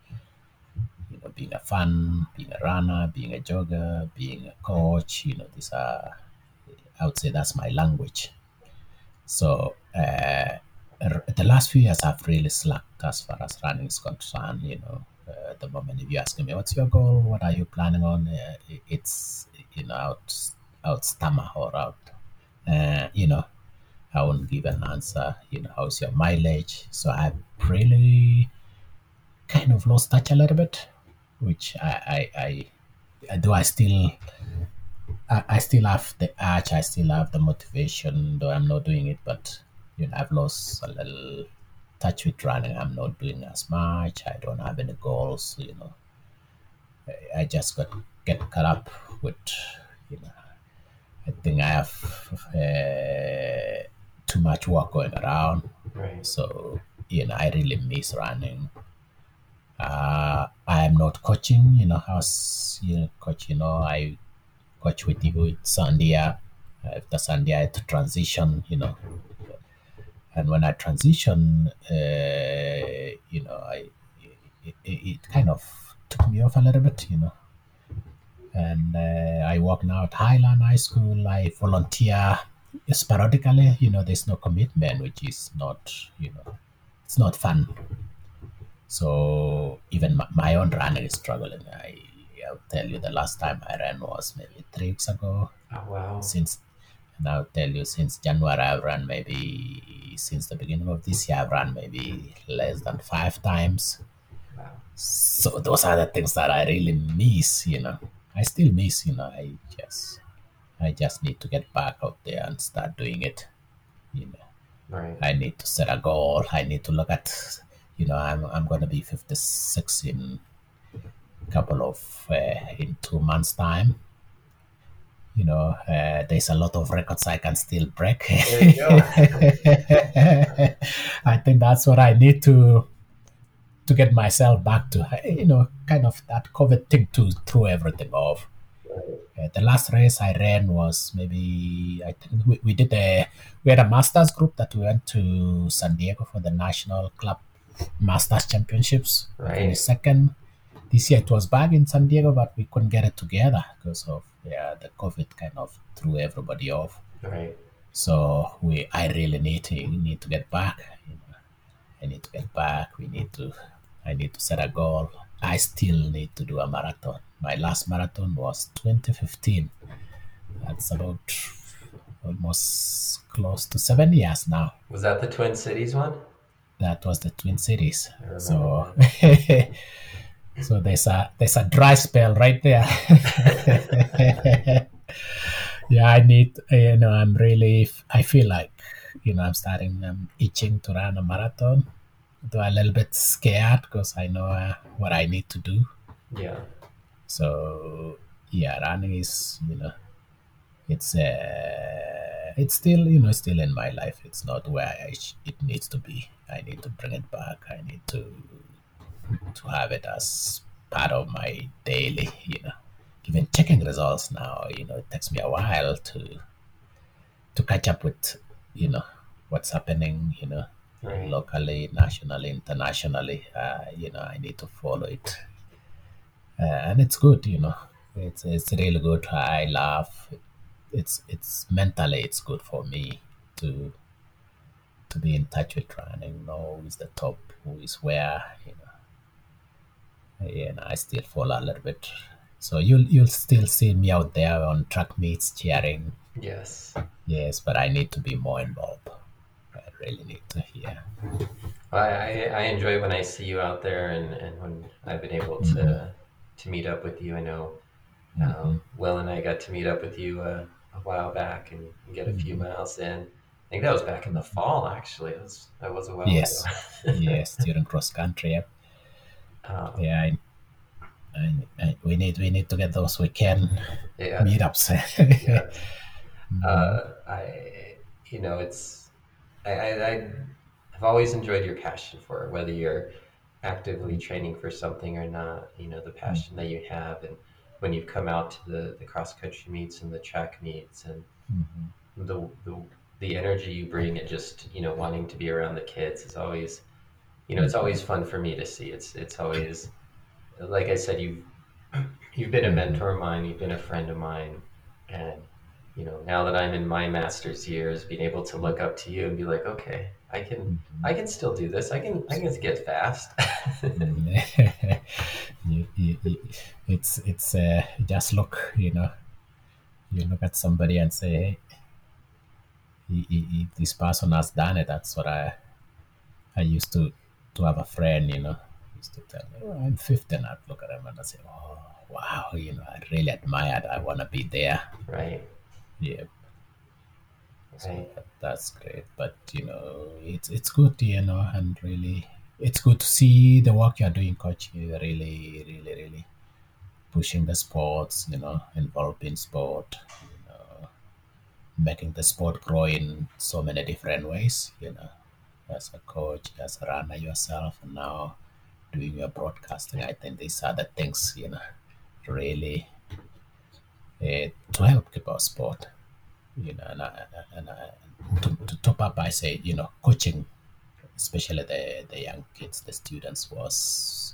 S3: You know, being a fan, being a runner, being a jogger, being a coach, you know, these are, I would say that's my language. So, uh, the last few years I've really slacked as far as running is concerned, you know. Uh, at the moment, if you're asking me, what's your goal? What are you planning on? Uh, it's, you know, out, out stammer or out, uh, you know, I won't give an answer, you know, how's your mileage? So I've really kind of lost touch a little bit, which I, I, I, I do. I still, I, I still have the urge, I still have the motivation, though I'm not doing it, but, you know, I've lost a little touch with running. I'm not doing as much. I don't have any goals, you know. I, I just got get caught up with, you know, I think I have uh, too much work going around.
S2: Right.
S3: So, you know, I really miss running. Uh, I am not coaching, you know, as you know, coach, you know, I coach with you with Sandia. Sandia, I had to transition, you know. And when I transition, uh, you know, I it, it, it kind of took me off a little bit, you know. And uh, I work now at Highland High School. I volunteer sporadically, you know, there's no commitment, which is not, you know, it's not fun. So even my, my own running is struggling. I, I'll tell you the last time I ran was maybe three weeks ago.
S2: Oh wow.
S3: Since, and I'll tell you, since January I've run maybe, since the beginning of this year I've run maybe less than five times.
S2: Wow.
S3: So those are the things that I really miss, you know. I still miss, you know. I just, I just need to get back out there and start doing it. You know,
S2: Right.
S3: I need to set a goal. I need to look at, you know, I'm I'm gonna be 56 in couple of uh, in two months time. You know, uh, there's a lot of records I can still break.
S2: There you go. [LAUGHS]
S3: I think that's what I need to to get myself back to. You know, kind of that COVID thing to throw everything off. Uh, the last race I ran was maybe I think we, we did a we had a masters group that we went to San Diego for the national club masters championships.
S2: Right.
S3: second. This year it was back in San Diego, but we couldn't get it together because of yeah the COVID kind of threw everybody off.
S2: Right.
S3: So we I really need to need to get back. You know, I need to get back. We need to I need to set a goal. I still need to do a marathon. My last marathon was 2015. That's about almost close to seven years now.
S2: Was that the Twin Cities one?
S3: That was the Twin Cities. So [LAUGHS] so there's a there's a dry spell right there. [LAUGHS] yeah, I need you know I'm really I feel like you know I'm starting I'm itching to run a marathon. Though a little bit scared because I know uh, what I need to do.
S2: Yeah.
S3: So yeah, running is you know it's uh, it's still you know still in my life. It's not where I sh- it needs to be. I need to bring it back. I need to to have it as part of my daily. You know, even checking results now. You know, it takes me a while to to catch up with you know what's happening. You know,
S2: Right.
S3: locally, nationally, internationally. Uh, you know, I need to follow it uh, and it's good you know it's it's really good i laugh it's it's mentally it's good for me to to be in touch with running, know who's the top, who is where, you know. Yeah, and I still fall a little bit. So you'll you'll still see me out there on track meets cheering.
S2: Yes.
S3: Yes, but I need to be more involved. I really need to hear.
S2: Well, I, I enjoy when I see you out there and, and when I've been able to to meet up with you. I know um, Will and I got to meet up with you uh, a while back and get a few miles in. I think that was back in the fall, actually. It was, that was a while
S3: Yes.
S2: ago. [LAUGHS]
S3: yes, during cross country. Yep.
S2: Um,
S3: Yeah, I, I, I, we need we need to get those weekend
S2: yeah.
S3: meetups. [LAUGHS]
S2: yeah. Uh, I, you know, it's, I, I, I have always enjoyed your passion for it, whether you're actively training for something or not, you know, the passion that you have. And when you've come out to the, the cross country meets and the track meets and
S3: Mhm.
S2: the, the, the energy you bring and just, you know, wanting to be around the kids is always, you know, it's always fun for me to see. It's, it's always, like I said, you've, you've been a mentor of mine, you've been a friend of mine. And, you know, now that I'm in my master's years, being able to look up to you and be like, okay, I can, I can still do this. I can, I can get fast. [LAUGHS]
S3: you, you, you, it's it's uh, just look, you know, you look at somebody and say, hey, he, he, he- this person has done it. That's what I I used to to have a friend, you know, used to tell me, oh, I'm 15. I'd look at him and I say, oh, wow, you know, I really admire that. I want to be there.
S2: right.
S3: Yeah. So
S2: Right.
S3: that, that's great. But you know, it's it's good, you know, and really, it's good to see the work you're doing, coach. You're really, really, really pushing the sports. You know, involved in sport. You know, making the sport grow in so many different ways. You know, as a coach, as a runner yourself, now doing your broadcasting. I think these are the things you know, really uh, to help keep our sport you know, and, I, and I, to, to top up, I say, you know, coaching, especially the, the young kids, the students, was,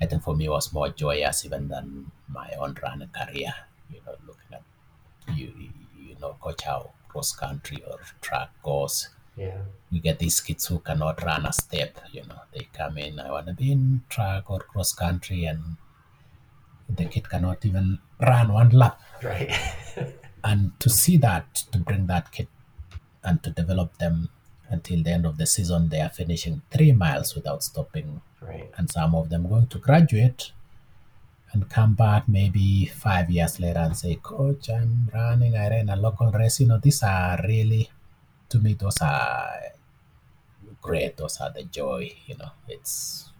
S3: I think for me, was more joyous even than my own running career. You know, looking at you, you know, coach how cross country or track goes.
S2: Yeah.
S3: We get these kids who cannot run a step. You know, they come in, I want to be in track or cross country, and the kid cannot even run one lap
S2: Right. [LAUGHS]
S3: and to see that to bring that kid and to develop them until the end of the season they are finishing three miles without stopping
S2: right.
S3: and some of them going to graduate and come back maybe five years later and say coach i'm running i ran a local race you know these are really to me those are great those are the joy you know it's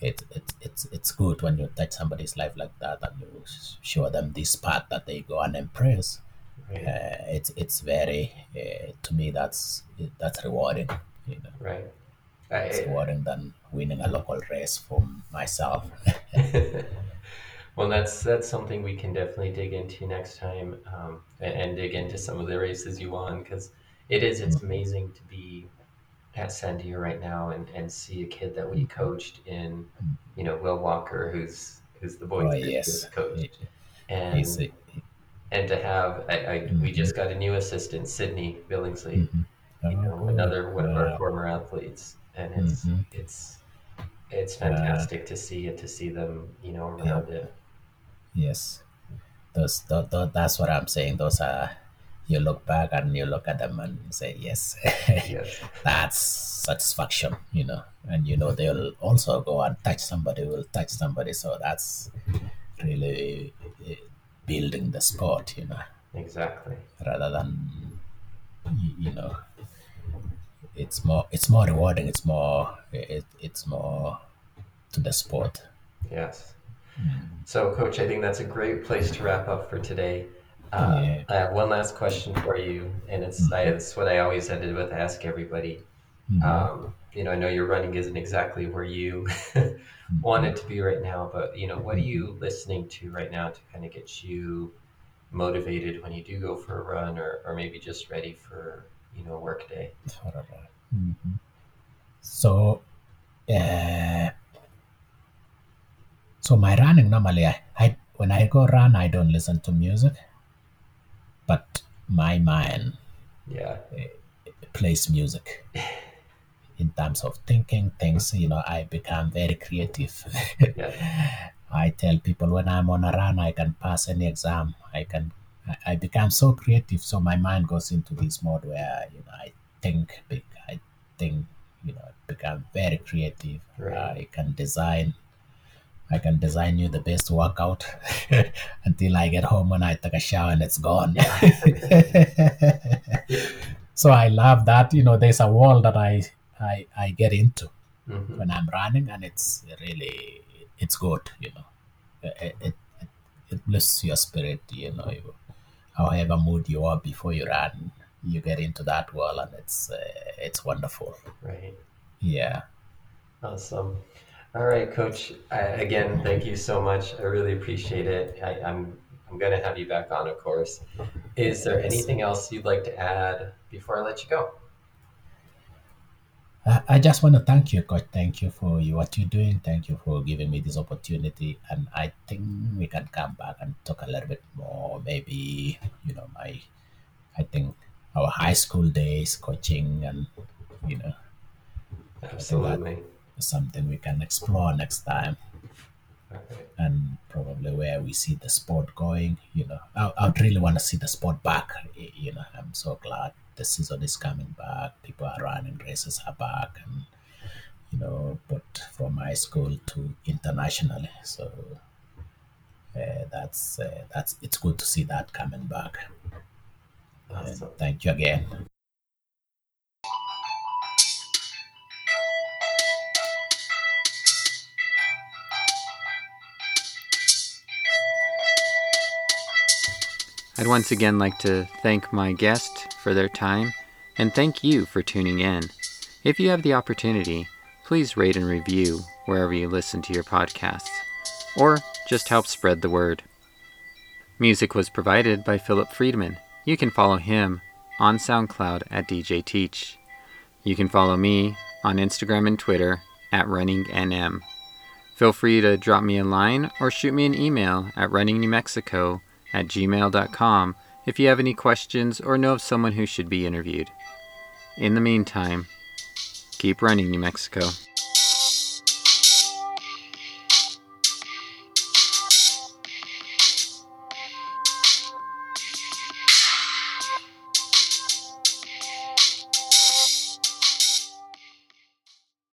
S3: it, it, it's it's good when you touch somebody's life like that and you show them this path that they go and impress
S2: Right.
S3: uh, it's it's very uh, to me that's that's rewarding you know
S2: Right.
S3: it's
S2: I,
S3: rewarding than winning a local race for myself [LAUGHS]
S2: well, that's that's something we can definitely dig into next time, um, and, and dig into some of the races you won because it is it's amazing to be at Sandia right now and, and see a kid that we coached in, you know, Will Walker, who's who's the boy
S3: oh
S2: that
S3: yes.
S2: coach, and and to have I, I we just got a new assistant, Sydney Billingsley,
S3: Mhm.
S2: you know,
S3: Oh,
S2: another one of our former athletes, and it's
S3: Mhm.
S2: it's it's fantastic to see and to see them, you know, around it.
S3: yes. Those, tho- tho- that's what i'm saying. Those are you look back and you look at them and say yes [LAUGHS]
S2: Yes,
S3: that's satisfaction you know and you know they'll also go and touch somebody will touch somebody so that's really uh, building the sport you know
S2: exactly.
S3: rather than you know it's more it's more rewarding it's more it, it's more to the sport
S2: Yes. So, Coach, I think that's a great place to wrap up for today. Uh,
S3: Yeah.
S2: I have one last question for you, and it's I, it's what I always ended with ask everybody. Um, you know, I know your running isn't exactly where you [LAUGHS] want it to be right now, but you know, what are you listening to right now to kind of get you motivated when you do go for a run, or, or maybe just ready for you know a work day?
S3: Mhm. so uh, so my running normally I, I when i go run i don't listen to music but my mind
S2: Yeah,
S3: plays music. In terms of thinking things, you know, I become very creative.
S4: Yeah. [LAUGHS]
S3: I tell people when I'm on a run, I can pass any exam. I can. I- I become so creative, so my mind goes into this mode where you know I think big. I think you know, become very creative.
S4: Right.
S3: I can design. I can design you the best workout [LAUGHS] until I get home and I take a shower and it's gone. [LAUGHS] so I love that. You know, there's a world that I I, I get into
S4: Mhm.
S3: when I'm running, and it's really it's good. You know, it it, it, it lifts your spirit. You know, you, however mood you are before you run, you get into that world, and it's uh, it's wonderful.
S4: Right.
S3: Yeah.
S4: Awesome. All right, Coach. I, again, thank you so much. I really appreciate it. I, I'm I'm gonna have you back on, of course. Is there anything else you'd like to add before I let you go?
S3: I I just want to thank you, Coach. Thank you for you, what you're doing. Thank you for giving me this opportunity. And I think we can come back and talk a little bit more. Maybe, you know, my, I think our high school days, coaching, and, you know,
S4: Absolutely.
S3: Something we can explore next time. And probably where we see the sport going, you know, I, I would really want to see the sport back. You know, I'm so glad the season is coming back. People are running, races are back, and you know, but from high school to internationally. So uh, that's uh, that's it's good to see that coming back.
S4: Awesome.
S3: thank you again.
S2: I'd once again like to thank my guest for their time and thank you for tuning in. If you have the opportunity, please rate and review wherever you listen to your podcasts, or just help spread the word. Music was provided by Philip Friedman. You can follow him on SoundCloud at DJ Teach. You can follow me on Instagram and Twitter at RunningNM. Feel free to drop me a line or shoot me an email at runningnewmexico at gmail.com if you have any questions or know of someone who should be interviewed. In the meantime, keep running, New Mexico.